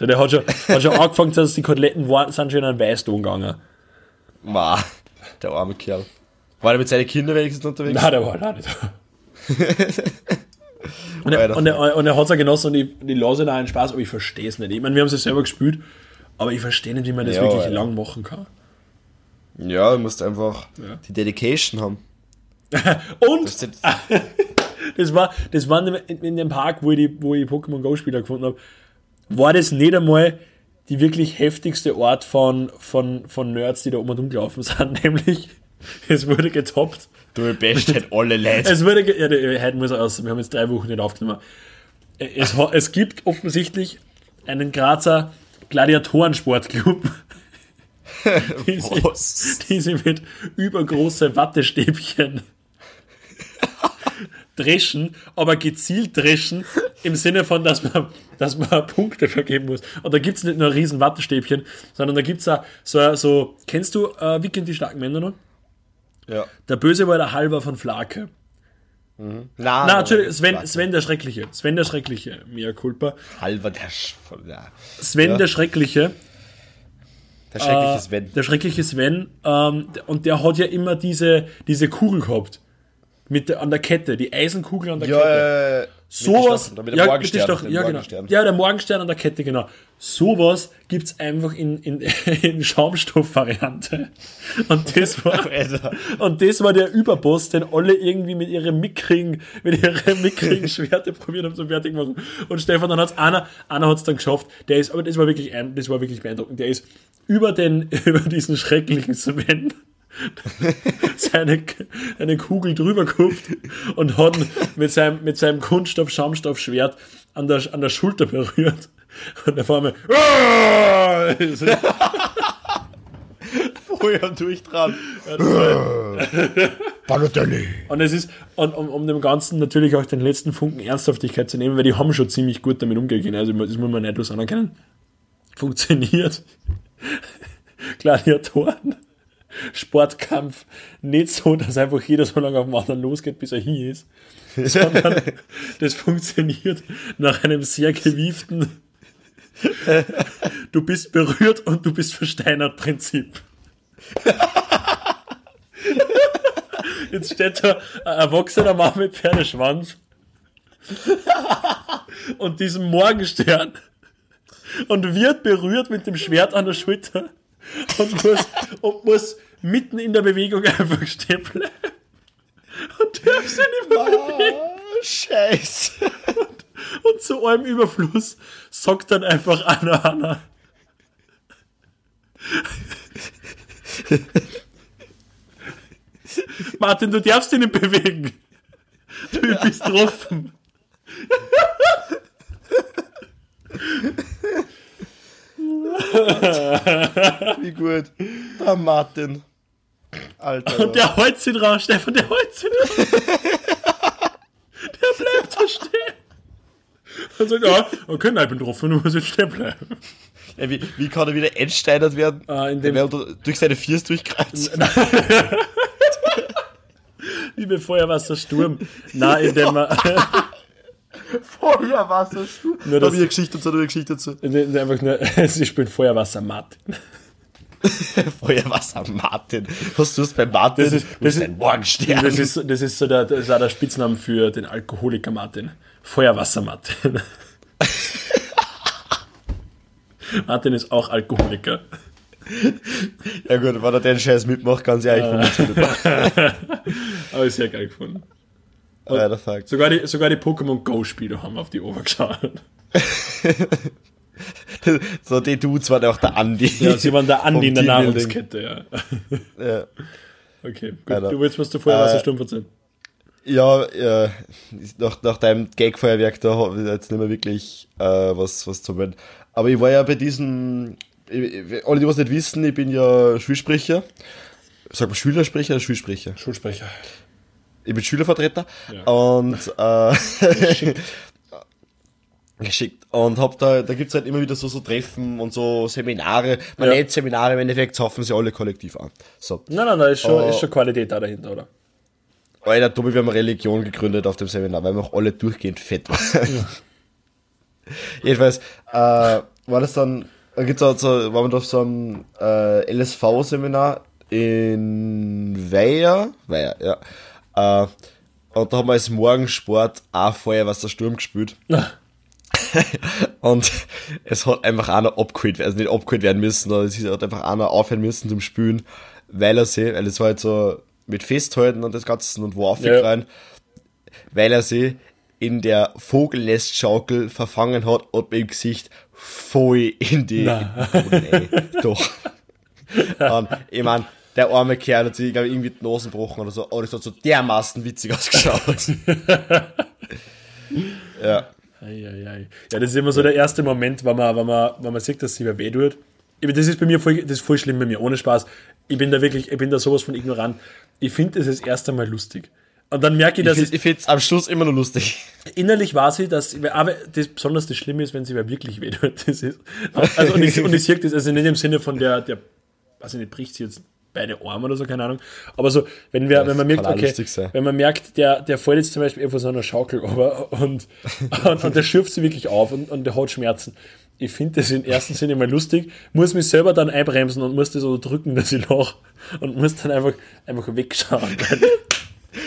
Also der hat schon, hat schon angefangen, dass die Koteletten waren, sind schon in einen Weißton gegangen. Ma, der arme Kerl. War der mit seinen Kindern wenigstens unterwegs? Nein, der war auch nicht und, er, und, er, und er hat es ja genossen und ich, ich lasse da einen Spaß, aber ich verstehe es nicht. Ich meine, wir haben es ja selber gespielt, aber ich verstehe nicht, wie man das Ja, wirklich Alter. lang machen kann. Ja, du musst einfach Ja. die Dedication haben. Und Das war, das war in, in dem Park, wo ich die, wo ich Pokémon Go Spieler gefunden habe, war das nicht einmal die wirklich heftigste Ort von, von, von Nerds, die da um und um gelaufen sind, nämlich es wurde getoppt. Du best halt alle Leute. Es wurde, ja, heute muss er aus, wir haben jetzt drei Wochen nicht aufgenommen. Es, es gibt offensichtlich einen Grazer Gladiatorensportclub, die, Was? die sie mit übergroße Wattestäbchen dreschen, aber gezielt dreschen, im Sinne von, dass man, dass man Punkte vergeben muss. Und da gibt es nicht nur riesen Wattestäbchen, sondern da gibt es auch so, so, kennst du äh, Wicken die starken Männer noch? Ja. Der Böse war der Halber von Flake. Nein, Na, Entschuldigung, Sven, Sven der Schreckliche. Sven der Schreckliche, mea culpa. Halber der, Sch ja. Sven Ja. der Schreckliche, der schreckliche äh, Sven. der schreckliche Sven, ähm, und der hat ja immer diese, diese Kugel gehabt. Mit der, an der Kette, die Eisenkugel an der Kette. Ja, äh, Sowas, mit dem ja, Morgenstern. mit Stacheln, dem ja, genau. Morgenstern. ja, der Morgenstern an der Kette, genau. Sowas gibt's einfach in, in, in Schaumstoffvariante. Und das war, und das war der Überboss, den alle irgendwie mit ihren mickrigen, mit ihren mickrigen Schwerte probiert haben zu fertig machen. Und Stefan, dann hat's einer, einer hat's dann geschafft, der ist, aber das war wirklich ein, das war wirklich beeindruckend, der ist über den, über diesen schrecklichen Sven seine, eine Kugel drüber gekupft und hat mit seinem, mit seinem Kunststoff-Schaumstoff-Schwert an der, an der Schulter berührt. Und auf einmal, "Ah!" Feuer durchtran. Und es ist, und um, um dem Ganzen natürlich auch den letzten Funken Ernsthaftigkeit zu nehmen, weil die haben schon ziemlich gut damit umgegangen. Also das muss man neidlos anerkennen. Funktioniert. Gladiatoren. Sportkampf nicht so, dass einfach jeder so lange auf den anderen losgeht, bis er hier ist, sondern das funktioniert nach einem sehr gewieften Du bist berührt und du bist versteinert Prinzip. Jetzt steht da ein erwachsener Mann mit Pferdeschwanz und diesem Morgenstern und wird berührt mit dem Schwert an der Schulter und muss, und muss mitten in der Bewegung einfach stehen bleiben. Und darf sich nicht mehr bewegen. Ah, Scheiße. Und zu allem Überfluss sagt dann einfach Anna Anna. Martin, du darfst dich nicht bewegen. Du bist offen. Wie gut. Der Martin. Alter. Und der holt sich drauf, Stefan, der holt sich drauf. Der bleibt da stehen. Und sagt, ja, okay, nein, ich bin drauf, du musst jetzt stehen bleiben. Ja, wie, wie kann er wieder entsteinert werden? Ah, in Der dem- wird unter- durch seine Viers durchkreuzt. Liebe Feuerwassersturm. Na, indem man, Feuerwassersturm. Nur Da das- habe ich eine Geschichte dazu, da habe ich eine Geschichte dazu. indem einfach nur, sie spielen Feuerwasser Martin. Feuerwasser Martin. Was tust du bei Martin? Das ist- das ist- ein Morgenstern. Das ist, so- das ist so der, das ist auch der Spitzname für den Alkoholiker Martin. Feuerwasser Martin. Martin ist auch Alkoholiker. ja gut, wenn er den Scheiß mitmacht, eigentlich von mir Aber ist sehr geil gefunden. Alter, fuck. Sogar die, sogar die Pokémon Go-Spiele haben auf die Ober geschaut. So, die Dudes waren auch der Andi. Ja, sie waren der Andi in der. Nahrungskette, ja. Ja. Okay, gut. Alter. Du willst was zu Feuerwassersturm erzählen? Ja, ja nach, nach deinem Gag-Feuerwerk, da habe ich jetzt nicht mehr wirklich äh, was, was zu melden. Aber ich war ja bei diesem, ich- alle, die was nicht wissen, ich bin ja Schulsprecher. Sag mal Schülersprecher oder Schulsprecher? Schulsprecher. Ich bin Schülervertreter Ja. und äh, geschickt. Und hab da, da gibt's halt immer wieder so, so Treffen und so Seminare. Man Ja. nennt Seminare, im Endeffekt saufen sie alle kollektiv an. So. Nein, nein, da ist schon, Oh. ist schon Qualität da dahinter, oder? Alter, Tobi, wir haben eine Religion gegründet auf dem Seminar, weil wir auch alle durchgehend fett waren. Jedenfalls, äh, war das dann, da gibt's auch so, waren wir auf so einem äh, LSV-Seminar in Weiher, Weiher, ja. Äh, und da haben wir als Morgensport auch Feuerwassersturm gespielt. und es hat einfach einer abgeholt, also nicht abgeholt werden müssen, sondern es hat einfach einer aufhören müssen zum Spülen, weil er sie, weil es war halt so mit Festhalten und das Ganze und wo aufgerein, weil er sie in der Vogelnestschaukel verfangen hat und mit dem Gesicht voll in die, in den Boden rein. Doch. Und ich mein, der arme Kerl hat sich, glaube ich, irgendwie die Nasen gebrochen oder so, aber das hat so dermaßen witzig ausgeschaut. ja. Eieiei. Ja, das ist immer so der erste Moment, wenn man, wenn man, wenn man sieht, dass sie wer weh tut. Das ist bei mir voll, das ist voll schlimm bei mir, ohne Spaß. Ich bin da wirklich, ich bin da sowas von ignorant. Ich finde es das erste Mal lustig. Und dann merke ich, dass Ich es, finde find's am Schluss immer noch lustig. innerlich war sie, dass, aber das, besonders das Schlimme ist, wenn sie wer wirklich weh tut. Das ist, also, und ich, und ich sehe das, also nicht im Sinne von der, der, weiß ich nicht, bricht sie jetzt beide Arme oder so, keine Ahnung. Aber so, wenn wir, wenn man merkt, okay, wenn man merkt, der, der fällt jetzt zum Beispiel irgendwo so einer Schaukel over und, und, und der schürft sie wirklich auf und, und der hat Schmerzen. Ich finde das im ersten Sinne mal lustig, muss mich selber dann einbremsen und muss das so drücken, dass ich lach und muss dann einfach, einfach wegschauen.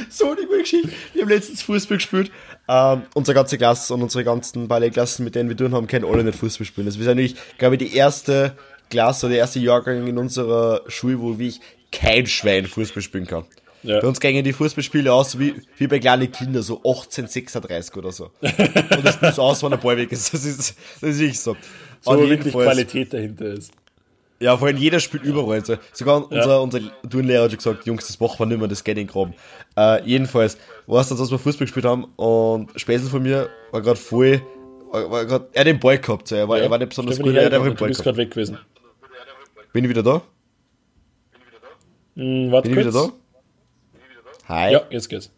So eine gute Geschichte. Wir haben letztens Fußball gespielt. Ähm, unsere ganze Klasse und unsere ganzen Balletklassen, mit denen wir tun haben, können alle nicht Fußball spielen. Also wir sind eigentlich, glaube ich, die erste Klasse der erste Jahrgang in unserer Schule, wo wie ich kein Schwein Fußball spielen kann. Ja. Bei uns gingen die Fußballspiele aus wie, wie bei kleinen Kindern, so 1836 oder so. Und das spielst du aus, wenn der Ball weg ist. Das ist, das ist nicht so. So Und wirklich Qualität dahinter ist. ja, vor allem jeder spielt überall. Also sogar unser, unser Turnlehrer hat schon gesagt, Jungs, das machen wir nicht mehr, das geht in den Graben. Äh, jedenfalls, war es dann, dass wir Fußball gespielt haben und Späßel von mir war gerade voll, war, grad, er hat den Ball gehabt, so. er, war, er war nicht besonders Stefanie, gut, er hat einfach den du Ball bist gehabt. gerade weg gewesen. Bin ich wieder da? Hm, warte Bin ich wieder da? Hi. Ja, jetzt geht's.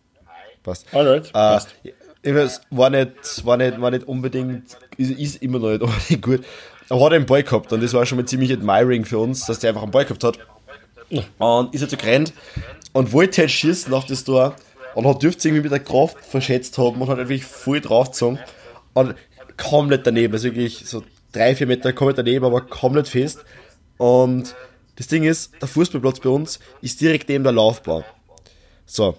Passt. Alright, Äh, passt. ich weiß, war nicht, war nicht, war nicht unbedingt, ist, ist immer noch nicht unbedingt gut. Aber hat er einen Ball gehabt und das war schon mal ziemlich admiring für uns, dass der einfach einen Ball gehabt hat. Und ist jetzt so gerannt und wollte halt schießen auf das Tor und hat dürfte irgendwie mit der Kraft verschätzt haben und hat wirklich voll draufgezogen und komplett daneben, also wirklich so drei, vier Meter komplett daneben, aber komplett fest. Und das Ding ist, der Fußballplatz bei uns ist direkt neben der Laufbahn. So.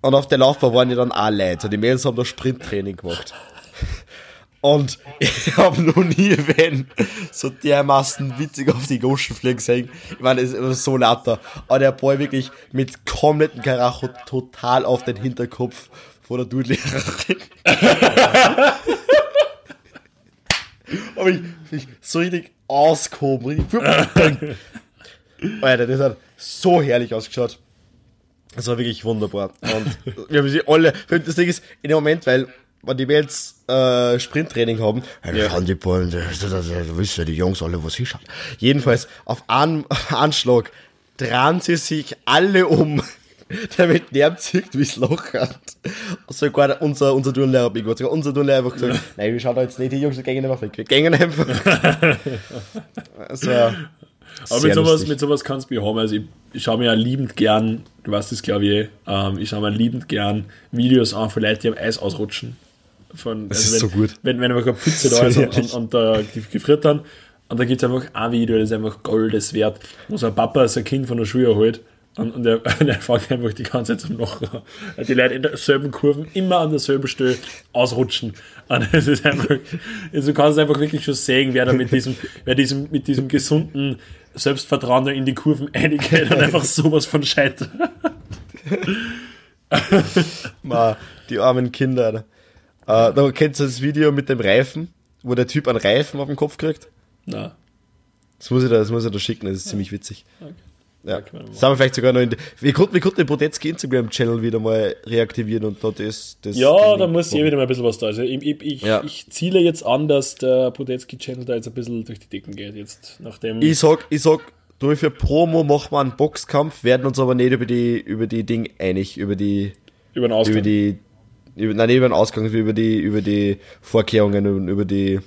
Und auf der Laufbahn waren ja dann auch Leute. Die Mädels haben da Sprinttraining gemacht. Und ich habe noch nie wenn so dermaßen witzig auf die Goschen fliegen gesehen. Ich meine, es ist so lauter. Aber der Boy wirklich mit kompletten Karacho total auf den Hinterkopf von der Dudelehrerin. Aber ich, ich so richtig ausgehoben. Alter, das hat so herrlich ausgeschaut. Das war wirklich wunderbar. Und wir haben sie alle, das Ding ist, in dem Moment, weil, wenn die jetzt äh, Sprinttraining haben, ja. schauen die Bullen, da, da, da, wissen ja die Jungs alle, was hinschauen. Jedenfalls, auf einen Anschlag drehen sie sich alle um, der zieht, wie es Loch hat. Sogar unser, unser Turnlehrer hat mich gesagt, unser Turnlehrer einfach gesagt, nein, wir schauen da jetzt nicht, die Jungs die gehen einfach weg, wir gehen einfach. also, aber mit sowas, mit sowas kannst du mich haben. Also ich, ich schaue mir ja liebend gern, du weißt das glaube ich, ähm, ich schaue mir liebend gern Videos an von Leuten, die am Eis ausrutschen. Von, das also ist wenn, so gut. Wenn, wenn einfach eine Pfütze da ist und, und, und da gefriert dann und da gibt es einfach ein Video, das ist einfach Goldes wert, wo so ein Papa sein Kind von der Schule holt und, und er, er fängt einfach die ganze Zeit zum an. Die Leute in derselben Kurven, immer an derselben Stelle ausrutschen. Und es ist einfach, also du kannst einfach wirklich schon sehen, wer da mit diesem, wer diesem, mit diesem gesunden Selbstvertrauen da in die Kurven eingeht und einfach sowas von scheitert. Ma, die armen Kinder. Äh, da kennst du das Video mit dem Reifen, wo der Typ einen Reifen auf den Kopf kriegt? Na. Das muss ich da, das muss ich da schicken, das ist ja. ziemlich witzig. Okay. Ja, haben wir vielleicht sogar noch in, wir konnten, wir konnten den Podetzky Instagram-Channel wieder mal reaktivieren und da das, das Ja, da muss eh wieder mal ein bisschen was da. Also ich, ich, ich, ja. ich ziele jetzt an, dass der Podetzky-Channel da jetzt ein bisschen durch die Decken geht, jetzt nachdem. Ich sag, ich sag, durch für Promo machen wir einen Boxkampf, werden uns aber nicht über die, über die Ding einig, über die, über den Ausgang. Über die, über, nein, nicht über den Ausgang, über die, über die Vorkehrungen und über die,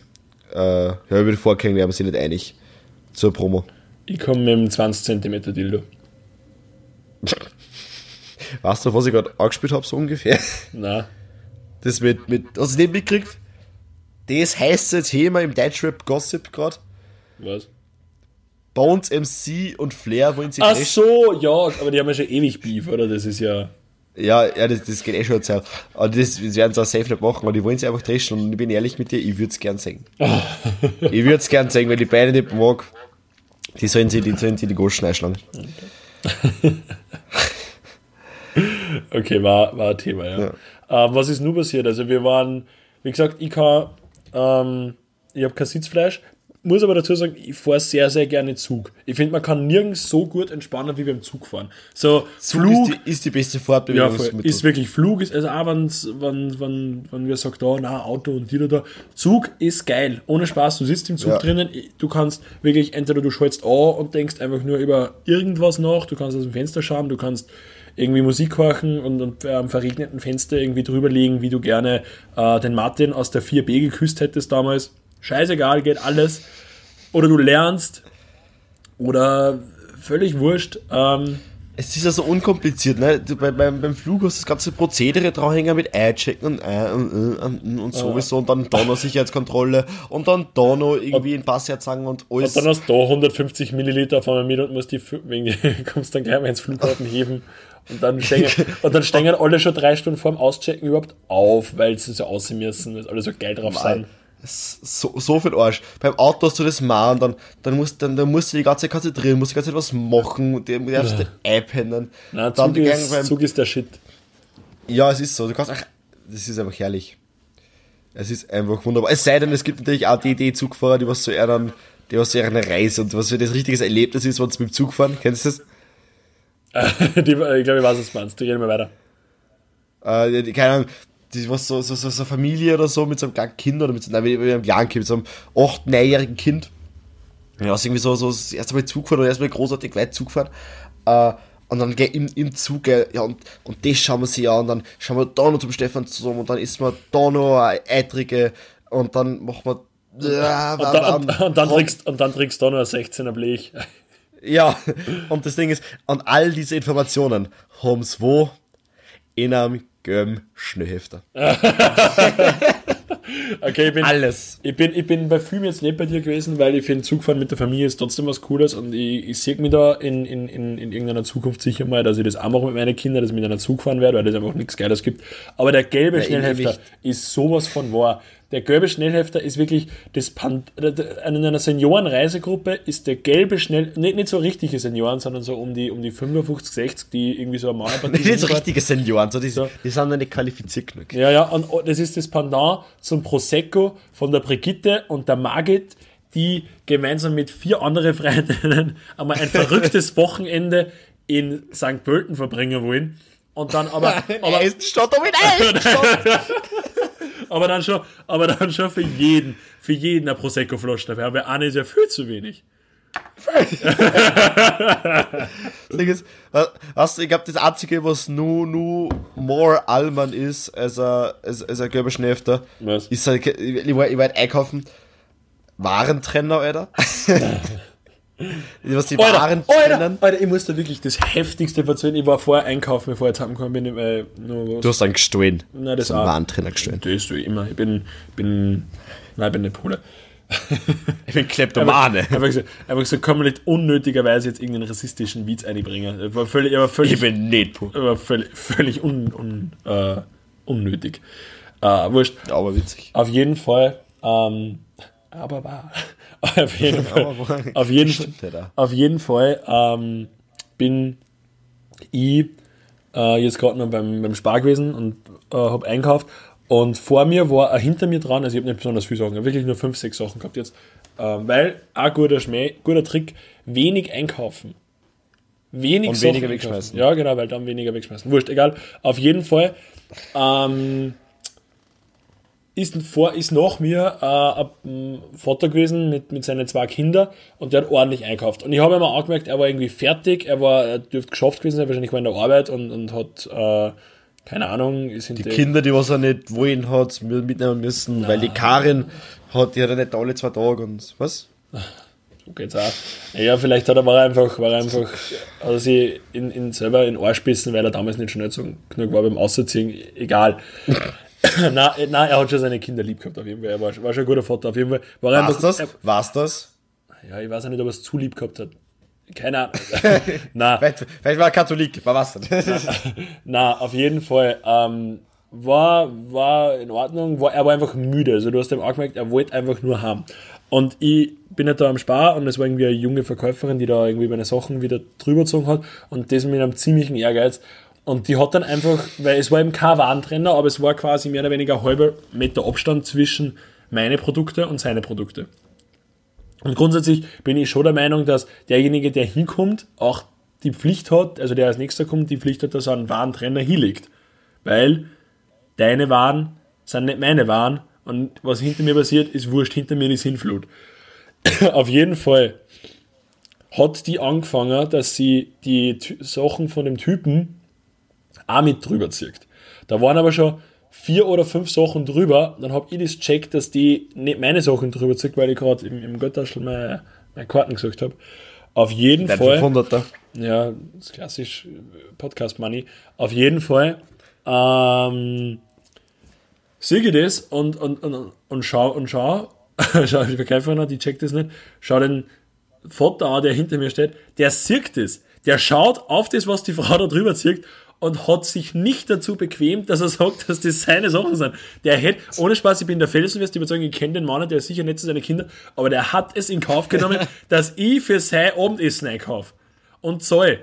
äh, ja, über die Vorkehrungen werden wir uns nicht einig zur Promo. Ich komme mit einem 20 cm Dildo. Weißt du, was ich gerade angespielt habe, so ungefähr? Nein. Das mit, mit, hast du nicht mitgekriegt? Das heiße Thema im Deutschrap Gossip gerade. Was? Bones MC und Flair wollen sie Ach so, ja, aber die haben ja schon ewig Beef, oder? Das ist ja. Ja, ja, das, das geht eh schon Zeit. Aber das, das werden sie auch safe nicht machen, aber die wollen sie einfach dreschen und ich bin ehrlich mit dir, ich würde es gern sehen. ich würde es gern sehen, weil die beide nicht mag. Die sollen sie die, sollen sie die Goschen einschlagen. okay, war, war ein Thema, ja. ja. Ähm, was ist nun passiert? Also wir waren, wie gesagt, ich kann, ähm, ich habe kein Sitzfleisch, muss aber dazu sagen, ich fahre sehr, sehr gerne Zug. Ich finde, man kann nirgends so gut entspannen wie beim Zugfahren. So, Zug Flug ist die, ist die beste Fortbewegung. Ja, ist wirklich Flug, ist, also auch wenn's, wenn, wenn, wenn wir sagen, da, na, Auto und die da, Zug ist geil. Ohne Spaß, du sitzt im Zug ja. drinnen, du kannst wirklich, entweder du schaltest an und denkst einfach nur über irgendwas nach, du kannst aus dem Fenster schauen, du kannst irgendwie Musik horchen und, und am verregneten Fenster irgendwie drüber liegen, wie du gerne äh, den Martin aus der 4B geküsst hättest damals Scheißegal, geht alles. Oder du lernst. Oder völlig wurscht. Ähm, es ist ja so unkompliziert, ne? Du, bei, beim, beim Flug hast du das ganze Prozedere dranhängen mit einchecken und ein und, und, und sowieso und dann da noch Sicherheitskontrolle und dann da noch irgendwie ein Pass herzeigen und alles. Und dann hast du da 150 Milliliter auf einmal mit und musst die, wegen, kommst dann gleich mal ins Flughafen heben. Und dann stehen, und dann stehen alle schon drei Stunden vorm Auschecken überhaupt auf, weil sie so aussehen müssen, weil alle so geil drauf sind so, so viel Arsch. Beim Auto hast du das mal und dann, dann, musst, dann, dann musst du die ganze Zeit konzentrieren, musst die ganze Zeit was machen, du darfst ja. einpennen. Nein, dann Zug, ist, beim, Zug ist der Shit. Ja, es ist so. Du kannst auch, das ist einfach herrlich. Es ist einfach wunderbar. Es sei denn, es gibt natürlich auch die Idee Zugfahrer, die was so eher dann, die was so eher eine Reise und was für das richtiges Erlebnis ist, wenn sie mit dem Zug fahren. Kennst du das? die, ich glaube, ich weiß, was du meinst. Die reden wir weiter. Äh, keine Ahnung, die was so, so, so, so Familie oder so mit so einem kleinen Kind oder mit so, nein, mit einem kleinen Kind, mit so einem 8-, 9-jährigen Kind. Ja, ist irgendwie so, so das erste Mal Zug fahren oder erstmal großartig weit Zug fahren. Äh, und dann geh im, im Zug, ja, und, und das schauen wir sich an, und dann schauen wir da noch zum Stefan zusammen, und dann isst wir da noch eine Eitrige, und dann machen wir, ja, und, dann, und, und, dann trinkst, und dann trinkst du da noch ein 16er Blech. Ja, und das Ding ist, und all diese Informationen haben sie wo? In einem gelben Schnellhefter. Okay, ich bin, Alles. Ich bin, ich bin bei Film jetzt nicht bei dir gewesen, weil ich finde, Zugfahren mit der Familie ist trotzdem was Cooles und ich, ich sehe mich da in, in, in, in irgendeiner Zukunft sicher mal, dass ich das auch mache mit meinen Kindern, dass ich mit einer Zug fahren werde, weil das einfach nichts Geiles gibt. Aber der gelbe Ja, Schnellhefter ist sowas von wahr. Der gelbe Schnellhefter ist wirklich das Pan in einer Seniorenreisegruppe ist der gelbe Schnell nicht, nicht so richtige Senioren, sondern so um die um die 55, 60, die irgendwie so am Mauerpartie Nicht so richtige Senioren, so die, die sind noch nicht qualifiziert genug. Ja, ja, und das ist das Pendant zum Prosecco von der Brigitte und der Margit, die gemeinsam mit vier anderen Freundinnen einmal ein verrücktes Wochenende in St. Pölten verbringen wollen. Und dann aber, aber, Eisenstadt, aber in Eisenstadt! Aber dann schon, aber dann schon für jeden, für jeden eine Prosecco-Flasche dabei, weil eine ist ja viel zu wenig. Ding ist, du, ich glaube, das Einzige, was nur, nur more Allmann ist, als ein, als, als ein gelber Was? ist halt, ich, ich, ich war einkaufen, Warentrenner, Alter. was die Waren Alter. Alter, ich muss da wirklich das Heftigste erzählen. Ich war vorher einkaufen, bevor ich jetzt heimgekommen bin, was. Du hast einen gestohlen. Nein, das einen auch. Warentrenner gestohlen. Das tue ich immer. Ich bin, bin, nein, ich bin nicht Pole. Ich bin Kleptomane. Einfach so, einfach so komplett unnötigerweise jetzt irgendeinen rassistischen Witz einbringen. Ich war völlig, ich war völlig, Ich bin nicht pur. ich war völlig, völlig un, un, äh, unnötig. Äh, wurscht. Aber witzig. Auf jeden Fall, ähm, aber wahr. Auf jeden Fall, auf jeden, auf jeden Fall ähm, bin ich äh, jetzt gerade noch beim, beim Spar gewesen und äh, habe einkauft. Und vor mir war, äh, hinter mir dran, also ich habe nicht besonders viele Sachen, ich habe wirklich nur fünf, sechs Sachen gehabt jetzt. Ähm, weil, ein guter Schmäh, guter Trick, wenig einkaufen. Wenig Und Sachen weniger wegschmeißen. Ja, genau, weil dann weniger wegschmeißen. Wurscht, egal. Auf jeden Fall ähm, ist, vor, ist nach mir äh, ein Vater gewesen mit, mit seinen zwei Kindern und der hat ordentlich einkauft. Und ich habe ihm auch angemerkt, er war irgendwie fertig, er war, er dürfte geschafft gewesen sein, wahrscheinlich war in der Arbeit und, und hat, äh, keine Ahnung, ist Die Kinder, die was er nicht wollen hat, mitnehmen müssen, weil die Karin hat, die hat er nicht alle zwei Tage und was? So geht's auch. Ja, vielleicht hat er, war er einfach, war er einfach, also sie in, in selber in Arsch bissen, weil er damals nicht schnell so genug war beim Ausziehen, egal. nein, nein, er hat schon seine Kinder lieb gehabt, auf jeden Fall. Er war, war schon ein guter Vater, auf jeden Fall. War War's einfach, das? Er, War's das? ja, ich weiß auch nicht, ob er es zu lieb gehabt hat. Keine Ahnung. nein, Vielleicht, vielleicht war er Katholik, war was denn? na, auf jeden Fall. Ähm, war, war in Ordnung, war, er war einfach müde. Also du hast ihm auch gemerkt, er wollte einfach nur haben. Und ich bin halt da am Spar und es war irgendwie eine junge Verkäuferin, die da irgendwie meine Sachen wieder drüber gezogen hat und das mit einem ziemlichen Ehrgeiz. Und die hat dann einfach, weil es war eben kein Warentrenner, aber es war quasi mehr oder weniger ein halber Meter Abstand zwischen meine Produkte und seine Produkte. Und grundsätzlich bin ich schon der Meinung, dass derjenige, der hinkommt, auch die Pflicht hat, also der als nächster kommt, die Pflicht hat, dass er einen Warentrenner hinlegt. Weil deine Waren sind nicht meine Waren und was hinter mir passiert, ist wurscht, hinter mir die Sinnflut. Auf jeden Fall hat die angefangen, dass sie die Sachen von dem Typen auch mit drüber zieht. Da waren aber schon vier oder fünf Sachen drüber. Dann habe ich das checkt, dass die nicht meine Sachen drüber zieht, weil ich gerade im, im Götterschl meine, meine Karten gesucht habe. Auf jeden Dein Fall. 500er. Ja, das ist klassisch äh, Podcast Money. Auf jeden Fall ähm, sehe ich das und, und, und, und schau und schau, schau die Verkäuferin die checkt das nicht, schau den Vater an, der hinter mir steht, der sieht das. Der schaut auf das, was die Frau da drüber zieht und hat sich nicht dazu bequemt, dass er sagt, dass das seine Sachen sind. Der hätte, ohne Spaß, ich bin der Felsenfest überzeugt, ich kenne den Mann, der ist sicher nicht zu seine Kinder, aber der hat es in Kauf genommen, dass ich für sein Abendessen einkaufe. Und zahl.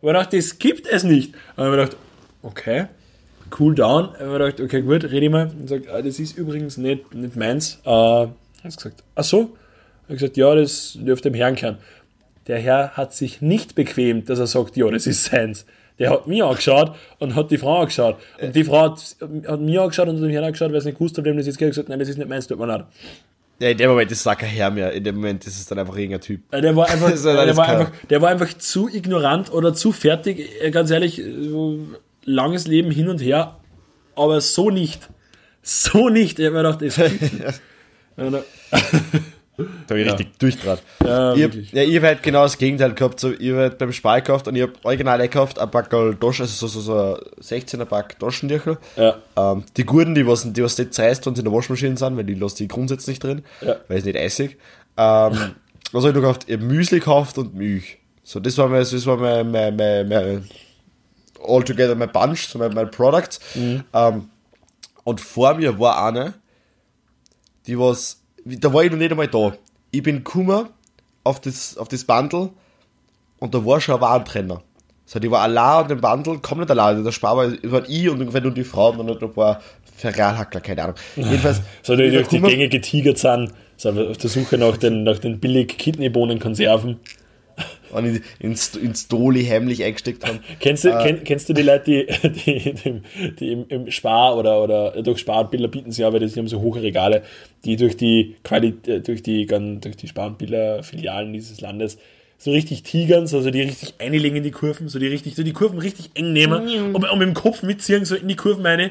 Und ich dachte, das gibt es nicht. Und ich gedacht, okay, cool down. Und ich gedacht, okay, gut, rede ich mal. Und sagt, ah, das ist übrigens nicht, nicht meins. Äh, hat gesagt, ach so? Ich gesagt, ja, das dürfte dem Herrn kehren. Der Herr hat sich nicht bequemt, dass er sagt, ja, das ist seins. Der hat mich angeschaut und hat die Frau angeschaut. Und die Frau hat, hat mich angeschaut und hat Herrn angeschaut, weil es nicht gewusst hat, wem das jetzt geht. gesagt, nein, das ist nicht meins, tut mir leid. Ja, in dem Moment ist es auch kein Herr mehr. In dem Moment ist es dann einfach irgendein Typ. Äh, Der war einfach, ja der war einfach, der war einfach zu ignorant oder zu fertig. Äh, Ganz ehrlich, so langes Leben hin und her, aber so nicht. So nicht. Ich hab mir gedacht, das nicht. Da habe ich richtig durchdraht. Ja, ich hab, ja, ich habe halt genau das Gegenteil gehabt. So, ich habe halt beim Spar gekauft und ich habe original gekauft, ein Packerl Taschen, also so, so, so ein 16er Pack Taschentücher. Ja. Ähm, die guten, die was, die was nicht zerreißt, wenn sie in der Waschmaschine sind, weil die lasse die grundsätzlich drin, Ja. weil es nicht eisig. Ähm, was habe ich noch gekauft? Ich Müsli gekauft und Milch. So, das war mein, das war mein, mein, mein, mein altogether mein Bunch, so mein, mein Product. Ähm, und vor mir war eine, die was, da war ich noch nicht einmal da. Ich bin gekommen auf das, auf das Bundle und da war schon ein Warentrenner. So, die war allein an dem Bundle, komplett allein. Der Spar war, waren ich und ungefähr nur die Frau und dann noch ein paar Ferralhackler, keine Ahnung. Jedenfalls, So, die ich durch die Gänge getigert sind, sind wir auf der Suche nach den, nach den billig Kidneybohnenkonserven. Und in, ins, ins Doli heimlich eingesteckt haben. Kennst du, kenn, kennst du die Leute, die, die, die, die im, im Spar oder, oder durch Spar und Biller bieten sie aber, die haben so hohe Regale, die durch die Quali äh, durch die, gan- durch die Spar und Biller Filialen dieses Landes so richtig tigern, so, so die richtig einlegen in die Kurven, so die richtig, so die Kurven richtig eng nehmen und, und mit dem Kopf mitziehen, so in die Kurven eine.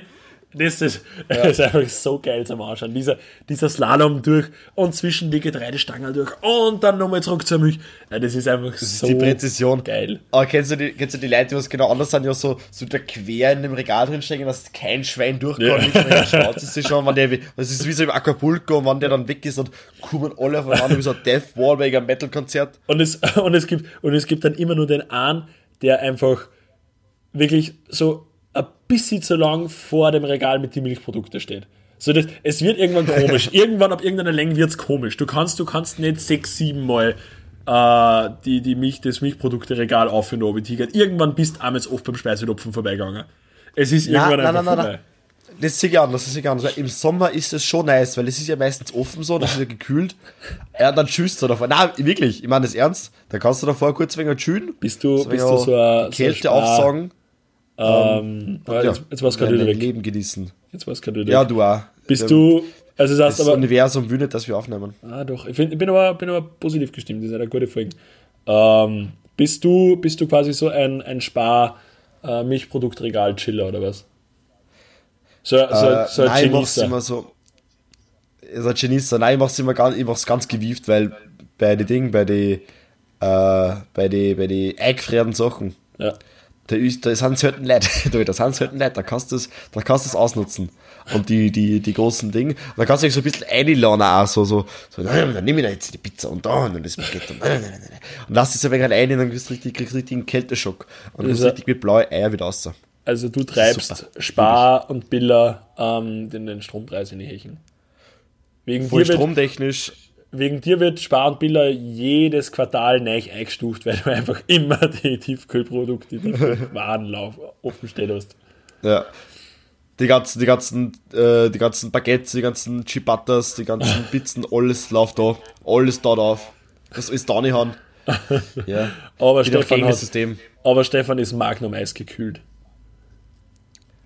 Das ist, das ist einfach so geil zum Anschauen. Dieser, dieser Slalom durch und zwischen die Getreidestangen durch und dann nochmal zurück zur Milch. Ja, das ist einfach so die Präzision. geil. Aber kennst du die, kennst du die Leute, die was genau anders sind, ja so, so da quer in dem Regal drin stecken, dass kein Schwein durchkommt, Ja. Schnauze ist schon, wenn der, das ist wie so im Acapulco, und wenn der dann weg ist und kommen alle aufeinander wie so ein Death Wall bei einem Metal-Konzert. Und es, und, es gibt, und es gibt dann immer nur den einen, der einfach wirklich so bisschen zu lang vor dem Regal mit den Milchprodukten steht. So das, es wird irgendwann komisch. irgendwann ab irgendeiner Länge wird es komisch. Du kannst, du kannst nicht sechs, sieben Mal äh, die, die Milch, das Milchprodukte-Regal auf und tigern. Irgendwann bist du abends oft beim Speiselopfen vorbeigegangen. Es ist irgendwann nein, einfach nein, nein, vorbei. Das sehe ich anders, das sehe ich anders. Im Sommer ist es schon nice, weil es ist ja meistens offen so, das ist ja gekühlt. Ja, dann schüsst du davor. Nein, wirklich, ich meine das ernst. Da kannst du davor kurz wegen chillen. Bist du, So bist du so ein, so ein Kälte Spar- aufsagen. Ähm, ja, jetzt, jetzt war es gerade wieder weg. Leben genießen. Jetzt war es gerade wieder Ja, du auch. Bist Ähm, du, also das aber, Universum will nicht, dass wir aufnehmen. Ah, doch. Ich, find, ich bin, aber, bin aber positiv gestimmt. Das ist eine gute Folge. Ähm, bist, du, bist du quasi so ein, ein Spar-Milchproduktregal-Chiller oder was? So, so, Äh, so ein nein, ich mach's immer so. So ein Genießer. Nein, ich mach's immer ganz, ich mach's ganz gewieft, weil bei den Dingen, bei den, äh, bei den, bei den eingefrierten Sachen, Ja. Da, ist, da sind selten Leute, du, da sind selten Leute, da kannst du es, da kannst du es ausnutzen. Und die, die, die großen Dinge, da kannst du dich so ein bisschen einladen auch, so, so, so, nein, dann nehme ich jetzt die Pizza und da und dann das Baguette und nein, nein, nein, nein. Und lass es ein wenig rein, dann kriegst du richtig, kriegst richtig einen Kälteschock. Und dann Ist richtig mit blaue Eier wieder raus. Also du treibst Super. Spar und Biller ähm, den, den Strompreis in die Hechen. Wegen Voll stromtechnisch, wegen dir wird Spar und Biller jedes Quartal neu eingestuft, weil du einfach immer die Tiefkühlprodukte, die Warenlauf offen stehen hast. Ja. Die ganzen, die ganzen, äh, die ganzen Baguettes, die ganzen Chipattas, die ganzen Pizzen, alles läuft da. Alles da drauf. Das ist da nicht haben. Ja. Aber Stefan, hat, System. aber Stefan ist Magnum Eis gekühlt.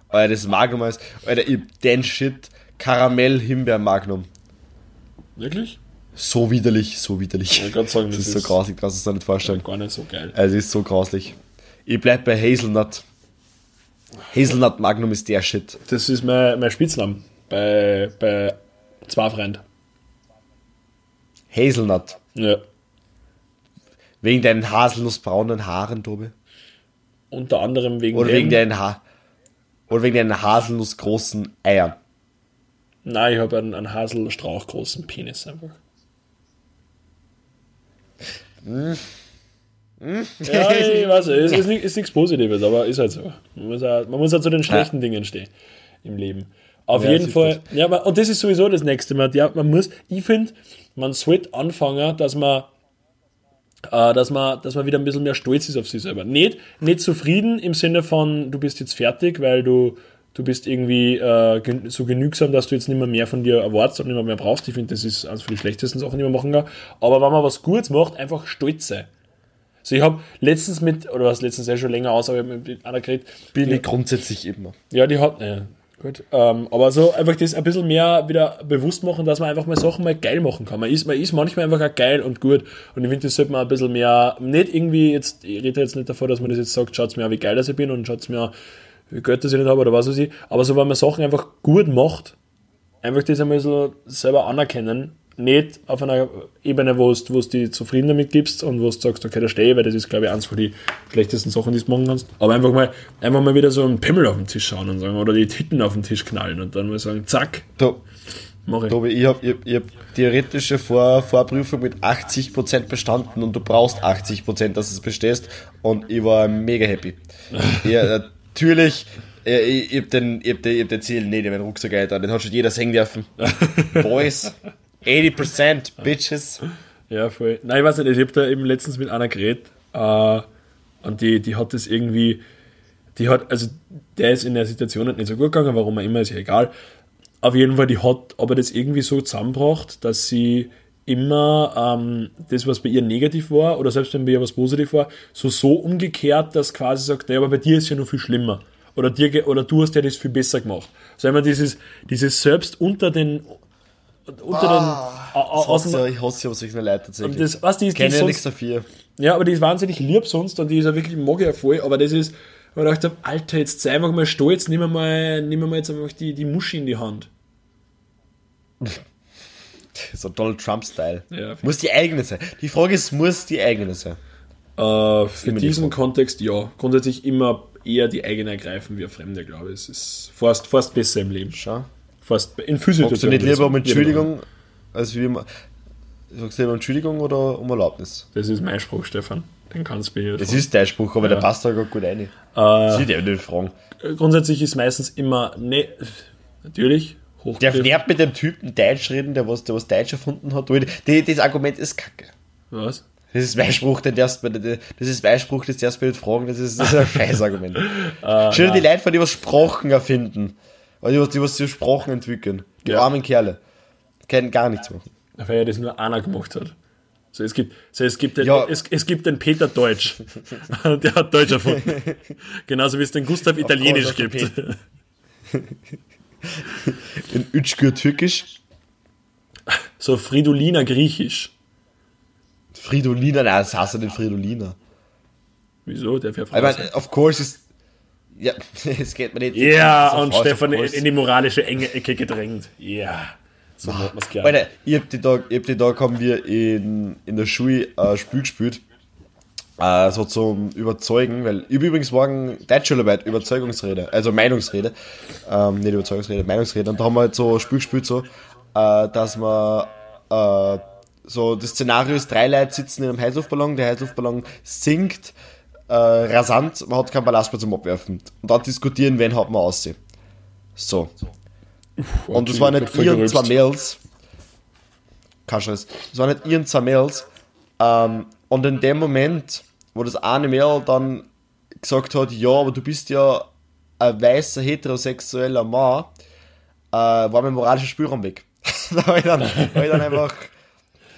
Alter, das Magnum ist, Alter, ich, den Shit, Karamell Himbeer Magnum. Wirklich? So widerlich, so widerlich. Ich gerade sagen, das, das ist so ist- grausig, kannst du es dir nicht vorstellen. Gar nicht so geil. Also, es ist so grauslich. Ich bleib bei Hazelnut. Hazelnut Magnum ist der Shit. Das ist mein, mein Spitzname bei, bei zwei Freunden. Hazelnut. Ja. Wegen deinen haselnussbraunen Haaren, Tobi. Unter anderem wegen Oder wegen deinen ha Oder wegen deinen haselnussgroßen Eiern. Nein, ich habe einen, einen Haselstrauch großen Penis einfach. Ja, ich weiß, es ist, nicht- ist nichts Positives, aber ist halt so. Man muss auch, man muss auch zu den schlechten Dingen stehen im Leben. Auf Ja, jeden das Fall. ist Ja, und das ist sowieso das nächste Mal. Ja, man muss, ich finde, man sollte anfangen, dass man, äh, dass man, dass man wieder ein bisschen mehr stolz ist auf sich selber. Nicht, nicht zufrieden im Sinne von, du bist jetzt fertig, weil du, du bist irgendwie äh, so genügsam, dass du jetzt nicht mehr mehr von dir erwartest und nicht mehr, mehr brauchst. Ich finde, das ist eines von den schlechtesten Sachen, die man machen kann. Aber wenn man was Gutes macht, einfach stolz sein. So, ich habe letztens mit, oder was letztens ja schon länger aus, aber ich hab mit einer geredet, Bin ich grundsätzlich immer. ja, die hat, ja, gut. Ähm, aber so einfach das ein bisschen mehr wieder bewusst machen, dass man einfach mal Sachen mal geil machen kann. Man ist, man ist manchmal einfach auch geil und gut. Und ich finde, das sollte man ein bisschen mehr, nicht irgendwie jetzt, ich rede jetzt nicht davor, dass man das jetzt sagt, schaut's mir an, wie geil das ich bin und schaut's mir an, Geld das ich nicht habe oder was weiß ich. Aber so, wenn man Sachen einfach gut macht, einfach das einmal so selber anerkennen, nicht auf einer Ebene, wo du dich zufrieden damit gibst und wo du sagst, okay, da stehe ich, weil das ist, glaube ich, eins von den schlechtesten Sachen, die du machen kannst. Aber einfach mal, einfach mal wieder so einen Pimmel auf den Tisch schauen und sagen, oder die Titten auf den Tisch knallen und dann mal sagen, zack, Da, mach ich. Tobi, ich habe ich, hab- ich hab theoretische Vor Vorprüfung mit 80% bestanden und du brauchst 80%, dass du es bestehst und ich war mega happy. ja, natürlich, äh, ich, ich hab den, ich hab den, ich hab den Ziel in meinen Rucksack gehalten, den hat schon jeder sehen dürfen. Boys, 80% Bitches. Ja, voll. Nein, ich weiß nicht, ich habe da eben letztens mit einer geredet äh, und die, die hat das irgendwie, die hat, also der ist in der Situation halt nicht so gut gegangen, warum auch immer, ist ja egal. Auf jeden Fall, die hat aber das irgendwie so zusammengebracht, dass sie immer ähm, das, was bei ihr negativ war, oder selbst wenn bei ihr was positiv war, so so umgekehrt, dass quasi sagt, naja, aber bei dir ist ja noch viel schlimmer. Oder, dir, oder du hast ja das viel besser gemacht. Also immer dieses, dieses selbst unter den unter den Ah, Ich aus hasse, ich hasse aber solche Leute tatsächlich. das, was die, ich die kenne ja sonst, nichts dafür. ja, aber die ist wahnsinnig lieb sonst und die ist ja wirklich, mag ich ja voll, aber das ist, wo ich dachte, Alter, jetzt sei einfach mal stolz, nimm mal, nimm mal jetzt einfach die, die Muschi in die Hand. So Donald Trump-Style. Ja, muss die eigene sein. Die Frage ist, muss die eigene sein? Äh, für die diesen Frage. Kontext ja. Grundsätzlich immer eher die eigene ergreifen wie Fremde, glaube ich. Es ist fast, fast besser im Leben. Schau. Fast in Fragst du Physisituationen. nicht lieber um. Entschuldigung, als wie immer. Sagst du lieber um Entschuldigung oder um Erlaubnis? Das ist mein Spruch, Stefan. Den kannst du mir Das ist dein Spruch, aber Ja. der passt da gar gut rein. Äh, Das ist ja nicht fragen. grundsätzlich ist meistens immer, ne, natürlich, Der nervt mit dem Typen Deutsch reden, der was, der was Deutsch erfunden hat. weil Die, das Argument ist kacke. Was? Das ist mein Spruch, den darfst du das ist mein Spruch, das darfst du nicht fragen, das ist, das ist ein Scheißargument. Schön die Leute, von die was Sprachen erfinden. Oder die was, die was so Sprachen entwickeln. Die Ja. armen Kerle. Können gar nichts machen. weil er das nur einer gemacht hat. So, es gibt, so, es gibt den, Ja. es, es gibt den Peter Deutsch. Der hat Deutsch erfunden. Genauso wie es den Gustav Italienisch gibt. In Ütschgür Türkisch. So Fridolina Griechisch. Fridolina, nein, das heißt ja nicht Fridolina. Wieso? Der fährt Ich meine, of course ist. Ja, es geht mir nicht. Ja, ist und of Stefan in die moralische enge Ecke gedrängt. Ja. So hat man's gerne. Alter, ich hab die Tag, ich hab die Tag haben wir in, in der Schule ein Spiel gespielt. Äh, so zum Überzeugen, weil ich übrigens morgen Deutschschularbeit, Überzeugungsrede, also Meinungsrede, ähm, nicht Überzeugungsrede, Meinungsrede. Und da haben wir halt so Spiel gespielt, so, äh, dass man, äh, so, das Szenario ist, drei Leute sitzen in einem Heißluftballon, der Heißluftballon sinkt, äh, rasant, man hat keinen Ballast mehr zum Abwerfen. Und dann diskutieren, wen hat man aussehen. So. Und das waren nicht ihren zwei Mails. Kein Scheiß. Das waren nicht ihren zwei Mails. Ähm, und in dem Moment, wo das eine Mail dann gesagt hat, ja, aber du bist ja ein weißer heterosexueller Mann, äh, war mein moralischer Spielraum weg. da habe ich, dann- hab ich dann einfach,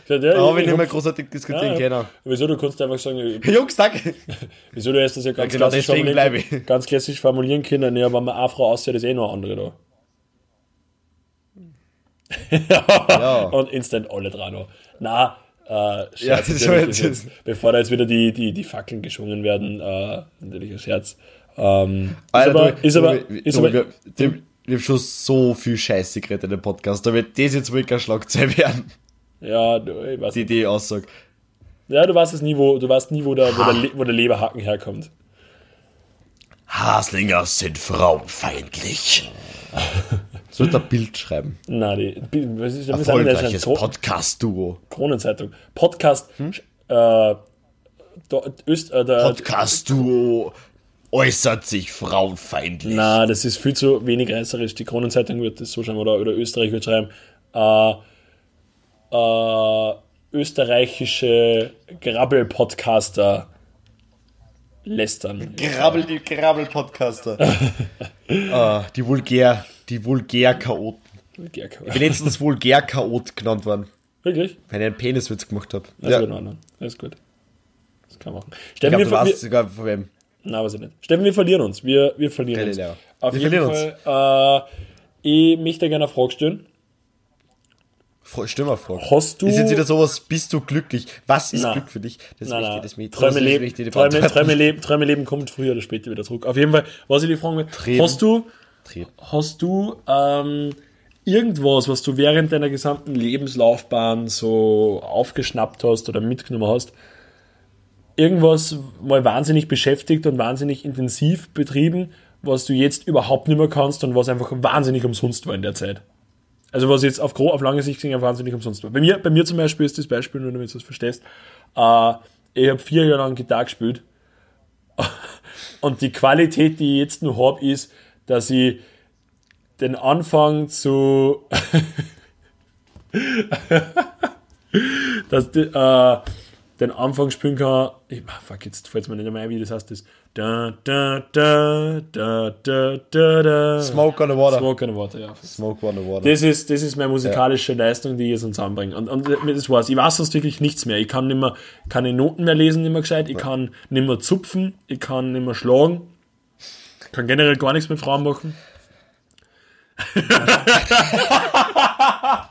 Ja, da habe ich nicht mehr großartig diskutieren ja, können. Wieso? Du kannst einfach sagen, Jungs, danke! wieso du hast das ja ganz, genau klassisch, ganz klassisch formulieren können. Ja, wenn man eine Frau aussieht, ist eh noch eine andere da. Ja. Und instant alle dran. noch. Na, äh, Ja, das war jetzt- jetzt, bevor da jetzt wieder die, die, die Fackeln geschwungen werden, äh, natürlich ein Scherz. Ähm, ist aber, du- ist aber, du- ist du- aber, wir, haben schon so viel Scheiße geredet in dem Podcast. Da wird das jetzt wohl keine Schlagzeile werden, ja, du, ich weiß die die Aussage. ja, du weißt es nie, wo, du weißt nie, wo der, wo der, Le- wo der Leberhaken herkommt. Haslinger sind frauenfeindlich. So wird ein Bild schreiben. Na, die, was ist, was ist denn das? Erfolgreiches Podcast-Duo. Kronenzeitung. Podcast, Hm? äh, Öst, äh, der, Podcast-Duo äußert sich frauenfeindlich. Na, das ist viel zu wenig reißerisch. Die Kronenzeitung wird das so schreiben oder, oder Österreich wird schreiben. Äh, äh, österreichische Grabbel-Podcaster lästern. Grabbel, die Grabbel-Podcaster. ah, die Vulgär, die Vulgär-Chaoten. Ich bin letztens Vulgär-Chaot genannt worden, Wirklich? weil ich einen Peniswitz gemacht habe. Das Ja. ist in Ordnung. Das ist gut. Das kann man machen. Ich Steffen, glaube, wir, du weißt sogar von wem. na, weiß ich nicht. Steffen, wir verlieren uns. Wir, wir verlieren Galileo. uns. Auf Wir jeden verlieren Fall. Äh, ich möchte gerne eine Frage stellen. Vor. Hast du- Ist jetzt wieder sowas, bist du glücklich? Was ist Na. Glück für dich? Das Nein, möchte nein. ich, das Träume, leben, ich Träume. Träume, leben, Träume leben kommt früher oder später wieder zurück. Auf jeden Fall, was ich dir fragen will, hast du, Tränen. hast du ähm, irgendwas, was du während deiner gesamten Lebenslaufbahn so aufgeschnappt hast oder mitgenommen hast, irgendwas mal wahnsinnig beschäftigt und wahnsinnig intensiv betrieben, was du jetzt überhaupt nicht mehr kannst und was einfach wahnsinnig umsonst war in der Zeit. Also was jetzt auf, auf lange Sicht gesehen wahnsinnig umsonst war. Bei mir, bei mir zum Beispiel ist das Beispiel, nur damit du es verstehst, äh, ich habe vier Jahre lang Gitarre gespielt und die Qualität, die ich jetzt noch habe, ist, dass ich den Anfang zu dass die, äh, den Anfang spielen kann. Ich, ah, fuck, jetzt fällt es mir nicht mehr ein, wie das heißt. Das da, da, da, da, da, da, da. Smoke on the water. Smoke on the Water, ja. Smoke on the water. Das ist, das ist meine musikalische Leistung, die ich jetzt zusammenbringe. Und, und das war's. Ich weiß sonst wirklich nichts mehr. Ich kann nicht mehr, keine Noten mehr lesen, nicht mehr gescheit. Ich kann nicht mehr zupfen. Ich kann nicht mehr schlagen. Ich kann generell gar nichts mit Frauen machen.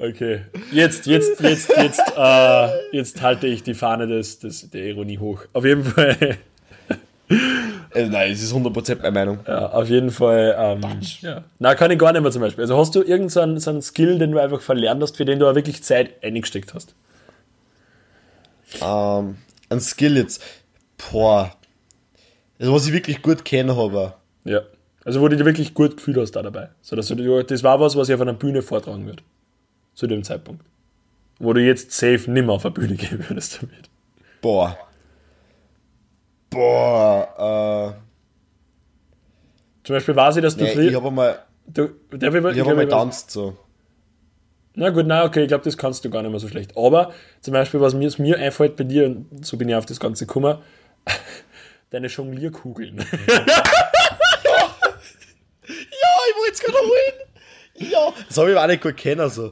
Okay, jetzt, jetzt, jetzt, jetzt, äh, jetzt halte ich die Fahne des, des, der Ironie hoch. Auf jeden Fall, Äh, nein, es ist 100% meine Meinung. ja, auf jeden Fall, ähm, ja. Na, kann ich gar nicht mehr zum Beispiel. Also hast du irgendeinen so einen Skill, den du einfach verlernt hast, für den du auch wirklich Zeit eingesteckt hast? Ähm, ein Skill jetzt. Boah. Also, was ich wirklich gut kennen habe. Ja. Also, wo du dich wirklich gut gefühlt hast da dabei. So, dass du, dir- das war was, was ich auf einer Bühne vortragen würde. Zu dem Zeitpunkt. Wo du jetzt safe nimmer auf eine Bühne gehen würdest damit. Boah. Boah, Zum Beispiel weiß ich, dass äh. du Nee, früher. ich habe einmal, du, ich, ich ich hab einmal ich- tanzt so. Na gut, na okay, ich glaube, das kannst du gar nicht mehr so schlecht. Aber zum Beispiel, was mir, was mir einfällt bei dir, und so bin ich auf das Ganze gekommen, deine Jonglierkugeln. Ja, ich wollte es gerade holen. Ja. Das habe ich aber auch nicht gut kennen. So.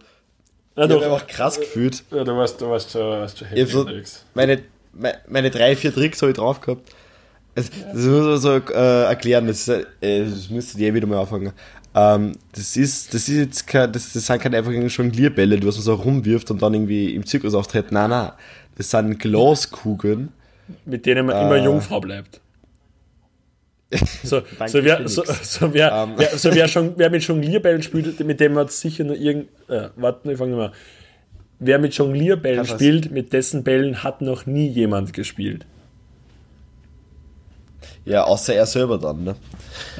Na Ich habe einfach krass gefühlt. ja, du warst, du warst schon, warst schon hab so, meine, meine, meine drei, vier Tricks habe ich drauf gehabt. Es, das muss man so äh, erklären, das, ist, äh, das müsste ich eh wieder mal anfangen. Ähm, das ist, das ist jetzt kein, das, das sind keine einfachen Jonglierbälle, die was man so rumwirft und dann irgendwie im Zirkus auftritt. Nein, nein. Das sind Glaskugeln. Mit denen man Äh. immer Jungfrau bleibt. So, so, wer, so, so, wer, Ähm. wer, so wer, schon, wer mit Jonglierbällen spielt, mit dem hat sicher noch irgend. Äh, warte, ich fange nochmal. Wer mit Jonglierbällen Kann was- spielt, mit dessen Bällen hat noch nie jemand gespielt. Ja, außer er selber dann, ne?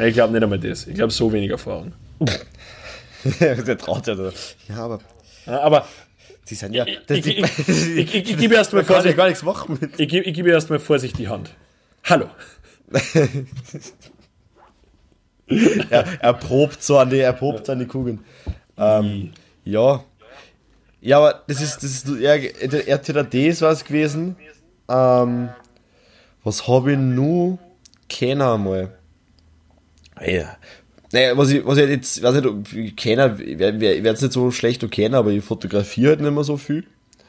Ich glaube nicht einmal das. Ich glaube, so wenig Erfahrung. Der traut ja da. Ja, aber Ja, Aber die sind ja. Das, ich, ich, ich, ich, gebe erst mal man kann ja Vorsicht, gar nichts machen mit. ich, gebe- ich gebe erst mal Vorsicht die Hand. Hallo. er, er probt so an die, er probt an die Kugeln. Ähm, ja. Ja, aber das ist, das ist, er, der RTD ist was gewesen. Ähm, was habe ich nur kennen einmal? Ja. Naja, was ich, was ich jetzt, weiß nicht, ob ich kenne, ich werde es nicht so schlecht kennen, aber ich fotografiere halt nicht mehr so viel.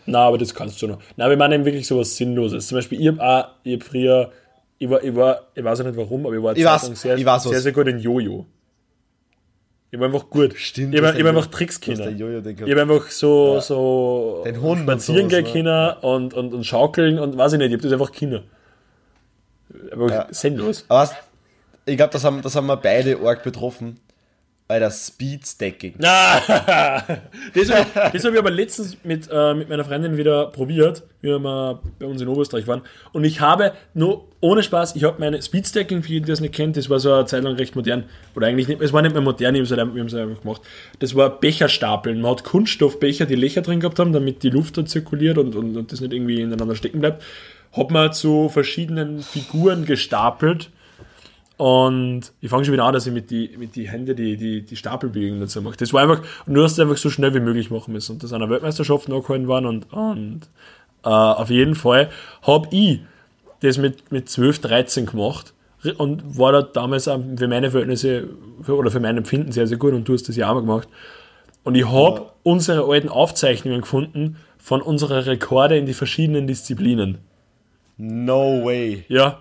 Na, aber das kannst du noch. Na, wir meinen wirklich sowas Sinnloses. Zum Beispiel, ich habe auch, ich hab früher, ich war, ich war, ich weiß auch nicht warum, aber ich war Ich weiß- sehr, ich weiß sehr, sehr gut in Jojo. Ich war einfach gut. Stimmt, Ich hast ich hab den einfach Tricks können. Ich habe einfach so, so Den Hund und spazieren sowas, gehen ne? und, und, und schaukeln und weiß ich nicht, ich habe das einfach können. Einfach Ja. sinnlos. Aber was, ich glaube, das haben, das haben wir beide arg betroffen. Der Speedstacking. Na, das habe ich, hab ich aber letztens mit, äh, mit meiner Freundin wieder probiert, wie wir mal bei uns in Oberösterreich waren. Und ich habe nur, ohne Spaß, ich habe meine Speedstacking, für jeden, der es nicht kennt, das war so eine Zeit lang recht modern. Oder eigentlich nicht, es war nicht mehr modern, wir haben es einfach gemacht. Das war Becherstapeln. Man hat Kunststoffbecher, die Löcher drin gehabt haben, damit die Luft da zirkuliert und, und, und das nicht irgendwie ineinander stecken bleibt. Hat man zu verschiedenen Figuren gestapelt. Und ich fange schon wieder an, dass ich mit die, mit die Hände die, die, die Stapelbewegungen dazu mache. Das war einfach, du hast es einfach so schnell wie möglich machen müssen. Und das an der Weltmeisterschaft nachgehalten waren und, und äh, auf jeden Fall habe ich das mit, mit 12, 13 gemacht und war da damals für meine Verhältnisse für, oder für mein Empfinden sehr, sehr gut und du hast das ja auch mal gemacht. Und ich habe Ja. unsere alten Aufzeichnungen gefunden von unserer Rekorde in die verschiedenen Disziplinen. No way. Ja,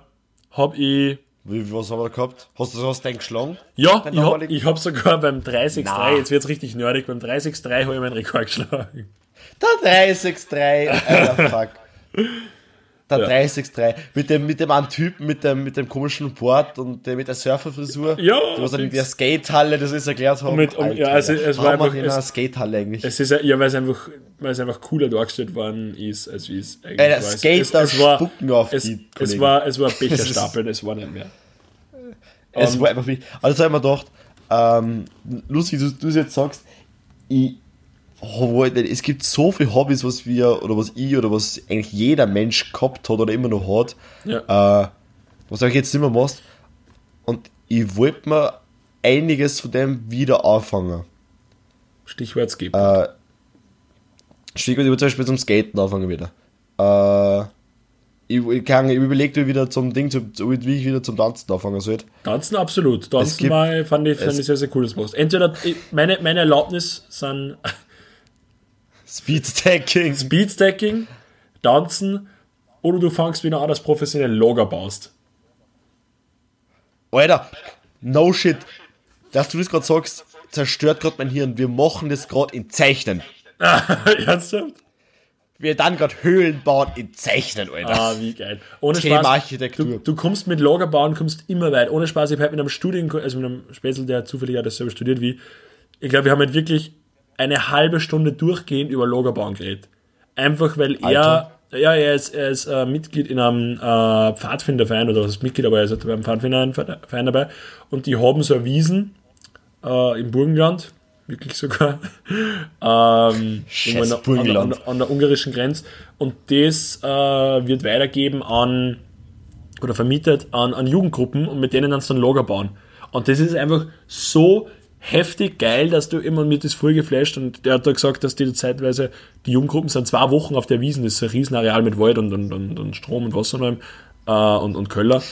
habe ich Wie, was haben wir da gehabt? Hast du sowas denn geschlagen? Ja, Dein ich habe hab sogar beim 30 Na. jetzt wird's richtig nerdig, beim 30 habe ich meinen Rekord geschlagen. Der 363, Alter, fuck. Der Ja. 363. Mit dem, mit dem einen Typen, mit dem, mit dem komischen Board und der mit der Surferfrisur. Ja, Die was in der Skatehalle, das ist erklärt haben. mit- um- ja, also es war einfach- in einer Skatehalle eigentlich. Es ist ja, weil es einfach, weil es einfach cooler dargestellt worden ist, als wie es eigentlich der war. Es- Skater es, es war, spucken auf es, die es Kollegen. war, es war Es Becherstapeln, es war nicht mehr. Es Und- war einfach wie. Also habe ich mir gedacht, ähm, lustig, du, du es jetzt sagst, ich, oh, es gibt so viele Hobbys, was wir, oder was ich, oder was eigentlich jeder Mensch gehabt hat oder immer noch hat, Ja. äh, was du jetzt nicht mehr machst. Und ich wollte mir einiges von dem wieder anfangen. Stichwort Skip. Äh, Stichwort, ich will zum Beispiel zum Skaten anfangen wieder. Äh, ich, ich, kann, ich überlege mir wieder zum Ding, zum, wie ich wieder zum Tanzen anfangen soll. Tanzen absolut. Tanzen gibt- war, fand ich, fand ich sehr, sehr cool, das machst. Entweder, ich- meine, meine Erlaubnis sind Speedstacking. Speedstacking, Tanzen oder du fangst wieder an, dass professionell Lager baust. Alter, no shit. Dass du das gerade sagst, zerstört gerade mein Hirn. Wir machen das gerade in Zeichnen. Ernsthaft? Wir dann gerade Höhlen bauen in Zeichnen, Alter. Ah, wie geil. Ohne Thema Spaß. Architektur. Du, du kommst mit Lager bauen, kommst immer weit. Ohne Spaß, ich habe mit einem Studien, also mit einem Spätzl, der zufällig hat dasselbe studiert wie, ich glaube, wir haben halt wirklich eine halbe Stunde durchgehend über Lager bauen geredet. Einfach weil Alter. er, ja, er ist, er ist äh, Mitglied in einem äh, Pfadfinderverein oder was ist Mitglied, aber er ist halt beim Pfadfinderverein dabei und die haben so eine Wiesen äh, im Burgenland, wirklich sogar, ähm, Scheiß an, der- Burgenland. an, an der ungarischen Grenze und das äh, wird weitergeben an oder vermietet an, an Jugendgruppen und mit denen dann dann Lager bauen. Und das ist einfach so heftig geil, dass du immer mit das voll geflasht und der hat da gesagt, dass die zeitweise, die Jugendgruppen sind zwei Wochen auf der Wiesen, das ist ein Riesenareal mit Wald und, und, und, und Strom und Wasser und, allem, äh, und, und Köller.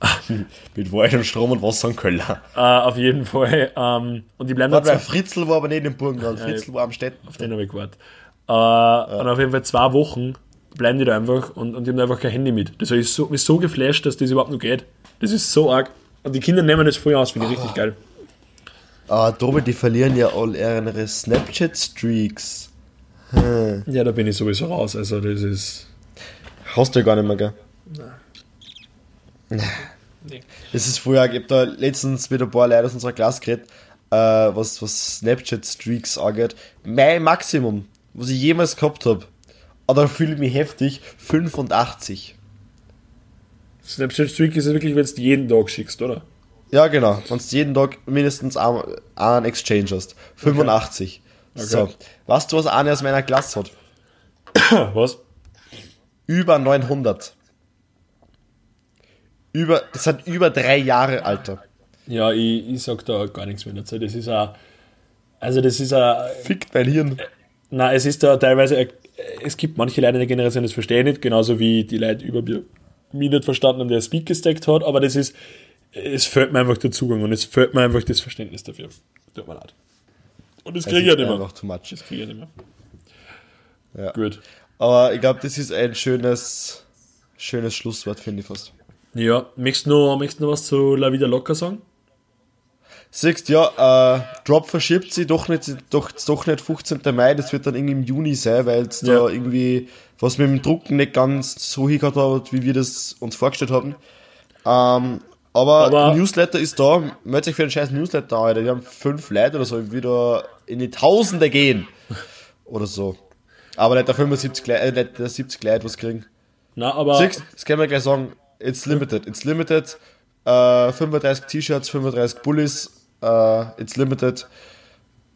Mit Wald und Strom und Wasser und Köller. Äh, auf jeden Fall. Ähm, und die bleiben Warte, weil Fritzl war aber nicht im Burgenland. Fritzl war am Städten. auf den habe ich gewartet. Äh, Und auf jeden Fall zwei Wochen bleiben die da einfach und, und die haben einfach kein Handy mit. Das ist so, mich so geflasht, dass das überhaupt noch geht. Das ist so arg. Und die Kinder nehmen das voll aus, finde ich richtig geil. Ah, Tobi, die verlieren ja all ihre Snapchat-Streaks. Ja, da bin ich sowieso raus. Also das ist. Hast du ja gar nicht mehr, gell? Nee. Das ist früher, ich hab da letztens mit ein paar Leuten aus unserer Klasse geredet, äh, was, was Snapchat-Streaks angeht. Mein Maximum, was ich jemals gehabt habe, aber da fühle ich mich heftig, 85. Snapchat Streak ist ja wirklich, wenn du jeden Tag schickst, oder? Ja, genau. Du jeden Tag mindestens einen, Exchange hast. 85. So. Weißt du, was einer aus meiner Klasse hat? Was? Über 900. Über, das sind über drei Jahre, Alter. Ja, ich, ich sag da gar nichts mehr dazu. Das ist ein. Also, das ist ein. Fickt mein Hirn. Nein, es ist da teilweise. ein- Es gibt manche Leute in der Generation, das verstehen nicht, genauso wie die Leute über mir mich nicht verstanden haben, der Speed gesteckt hat, aber das ist. Es fehlt mir einfach der Zugang und es fehlt mir einfach das Verständnis dafür. Tut mir leid. Und das kriege ich ja nicht mehr. too much. Das kriege ich ja nicht mehr. Ja. Gut. Aber ich glaube, das ist ein schönes, schönes Schlusswort, finde ich fast. Ja, möchtest du noch, möchtest noch was zu La Vida Locker sagen? Siehst ja, äh, Drop verschiebt sich doch nicht, doch, doch nicht 15. Mai, das wird dann irgendwie im Juni sein, weil es Ja. da irgendwie was mit dem Drucken nicht ganz so hingehört hat, wie wir das uns vorgestellt haben. Ähm, aber, Aber- Newsletter ist da, meldet euch für einen scheiß Newsletter an, Alter. Wir haben fünf Leute oder so, wieder in die Tausende gehen. Oder so. Aber nicht der 75 Leute, äh, nicht der 70 Leute was kriegen. Na, aber. Siehst, das können wir gleich sagen. It's limited. It's limited. Äh, 35 T-Shirts, 35 Bullies. Äh, it's limited.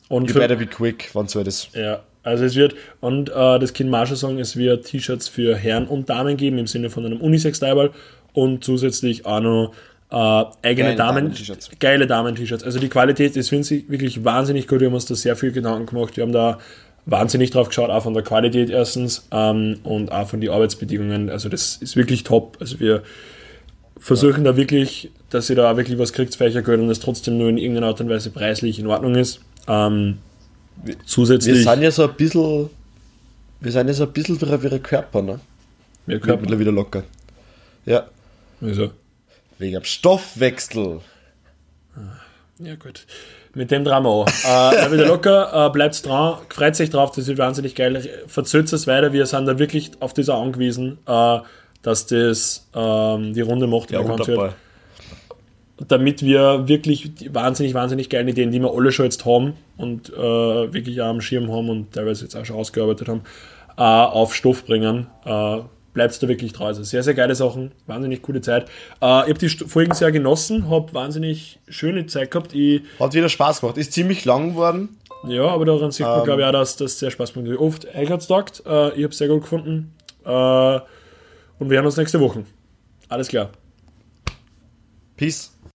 und You better be quick, wann so ist. Ja, also es wird, und äh, das Kind Marshall sagen, es wird T-Shirts für Herren und Damen geben, im Sinne von einem Unisex-Style und zusätzlich auch noch äh, eigene Geile Damen, Damen-T-Shirts. geile Damen-T-Shirts. Also die Qualität ist, finde ich, wirklich wahnsinnig gut. Wir haben uns da sehr viel Gedanken gemacht. Wir haben da wahnsinnig drauf geschaut, auch von der Qualität erstens ähm, und auch von den Arbeitsbedingungen. Also das ist wirklich top. Also wir versuchen da wirklich, dass ihr da wirklich was kriegt euch Geld und das trotzdem nur in irgendeiner Art und Weise preislich in Ordnung ist. Ähm, zusätzlich Wir sind ja so ein bisschen. Wir sind ja so ein bisschen wie ihre Körper, ne? Wird Körper. mittlerweile wieder locker. Ja. Also, Wegen dem Stoffwechsel. ja gut. Mit dem Drama auch. Äh, wieder locker, äh, bleibt dran, freut sich drauf, das wird wahnsinnig geil. Verzögert es weiter, wir sind da wirklich auf dieser angewiesen, äh, dass das ähm, die Runde macht, Ja, wunderbar. damit wir wirklich die wahnsinnig, wahnsinnig geilen Ideen, die wir alle schon jetzt haben und äh, wirklich auch am Schirm haben und teilweise jetzt auch schon ausgearbeitet haben, äh, auf Stoff bringen. Bleibt da wirklich treu. Also sehr, sehr geile Sachen, wahnsinnig coole Zeit. Äh, ich habe die Folgen sehr genossen, habe wahnsinnig schöne Zeit gehabt. Ich, Hat wieder Spaß gemacht. Ist ziemlich lang geworden. ja, aber daran sieht man, Ähm. glaube ich, auch, dass das sehr Spaß macht. Oft, euch taugt, äh, ich habe es sehr gut gefunden. Äh, und wir hören uns nächste Woche. Alles klar. Peace.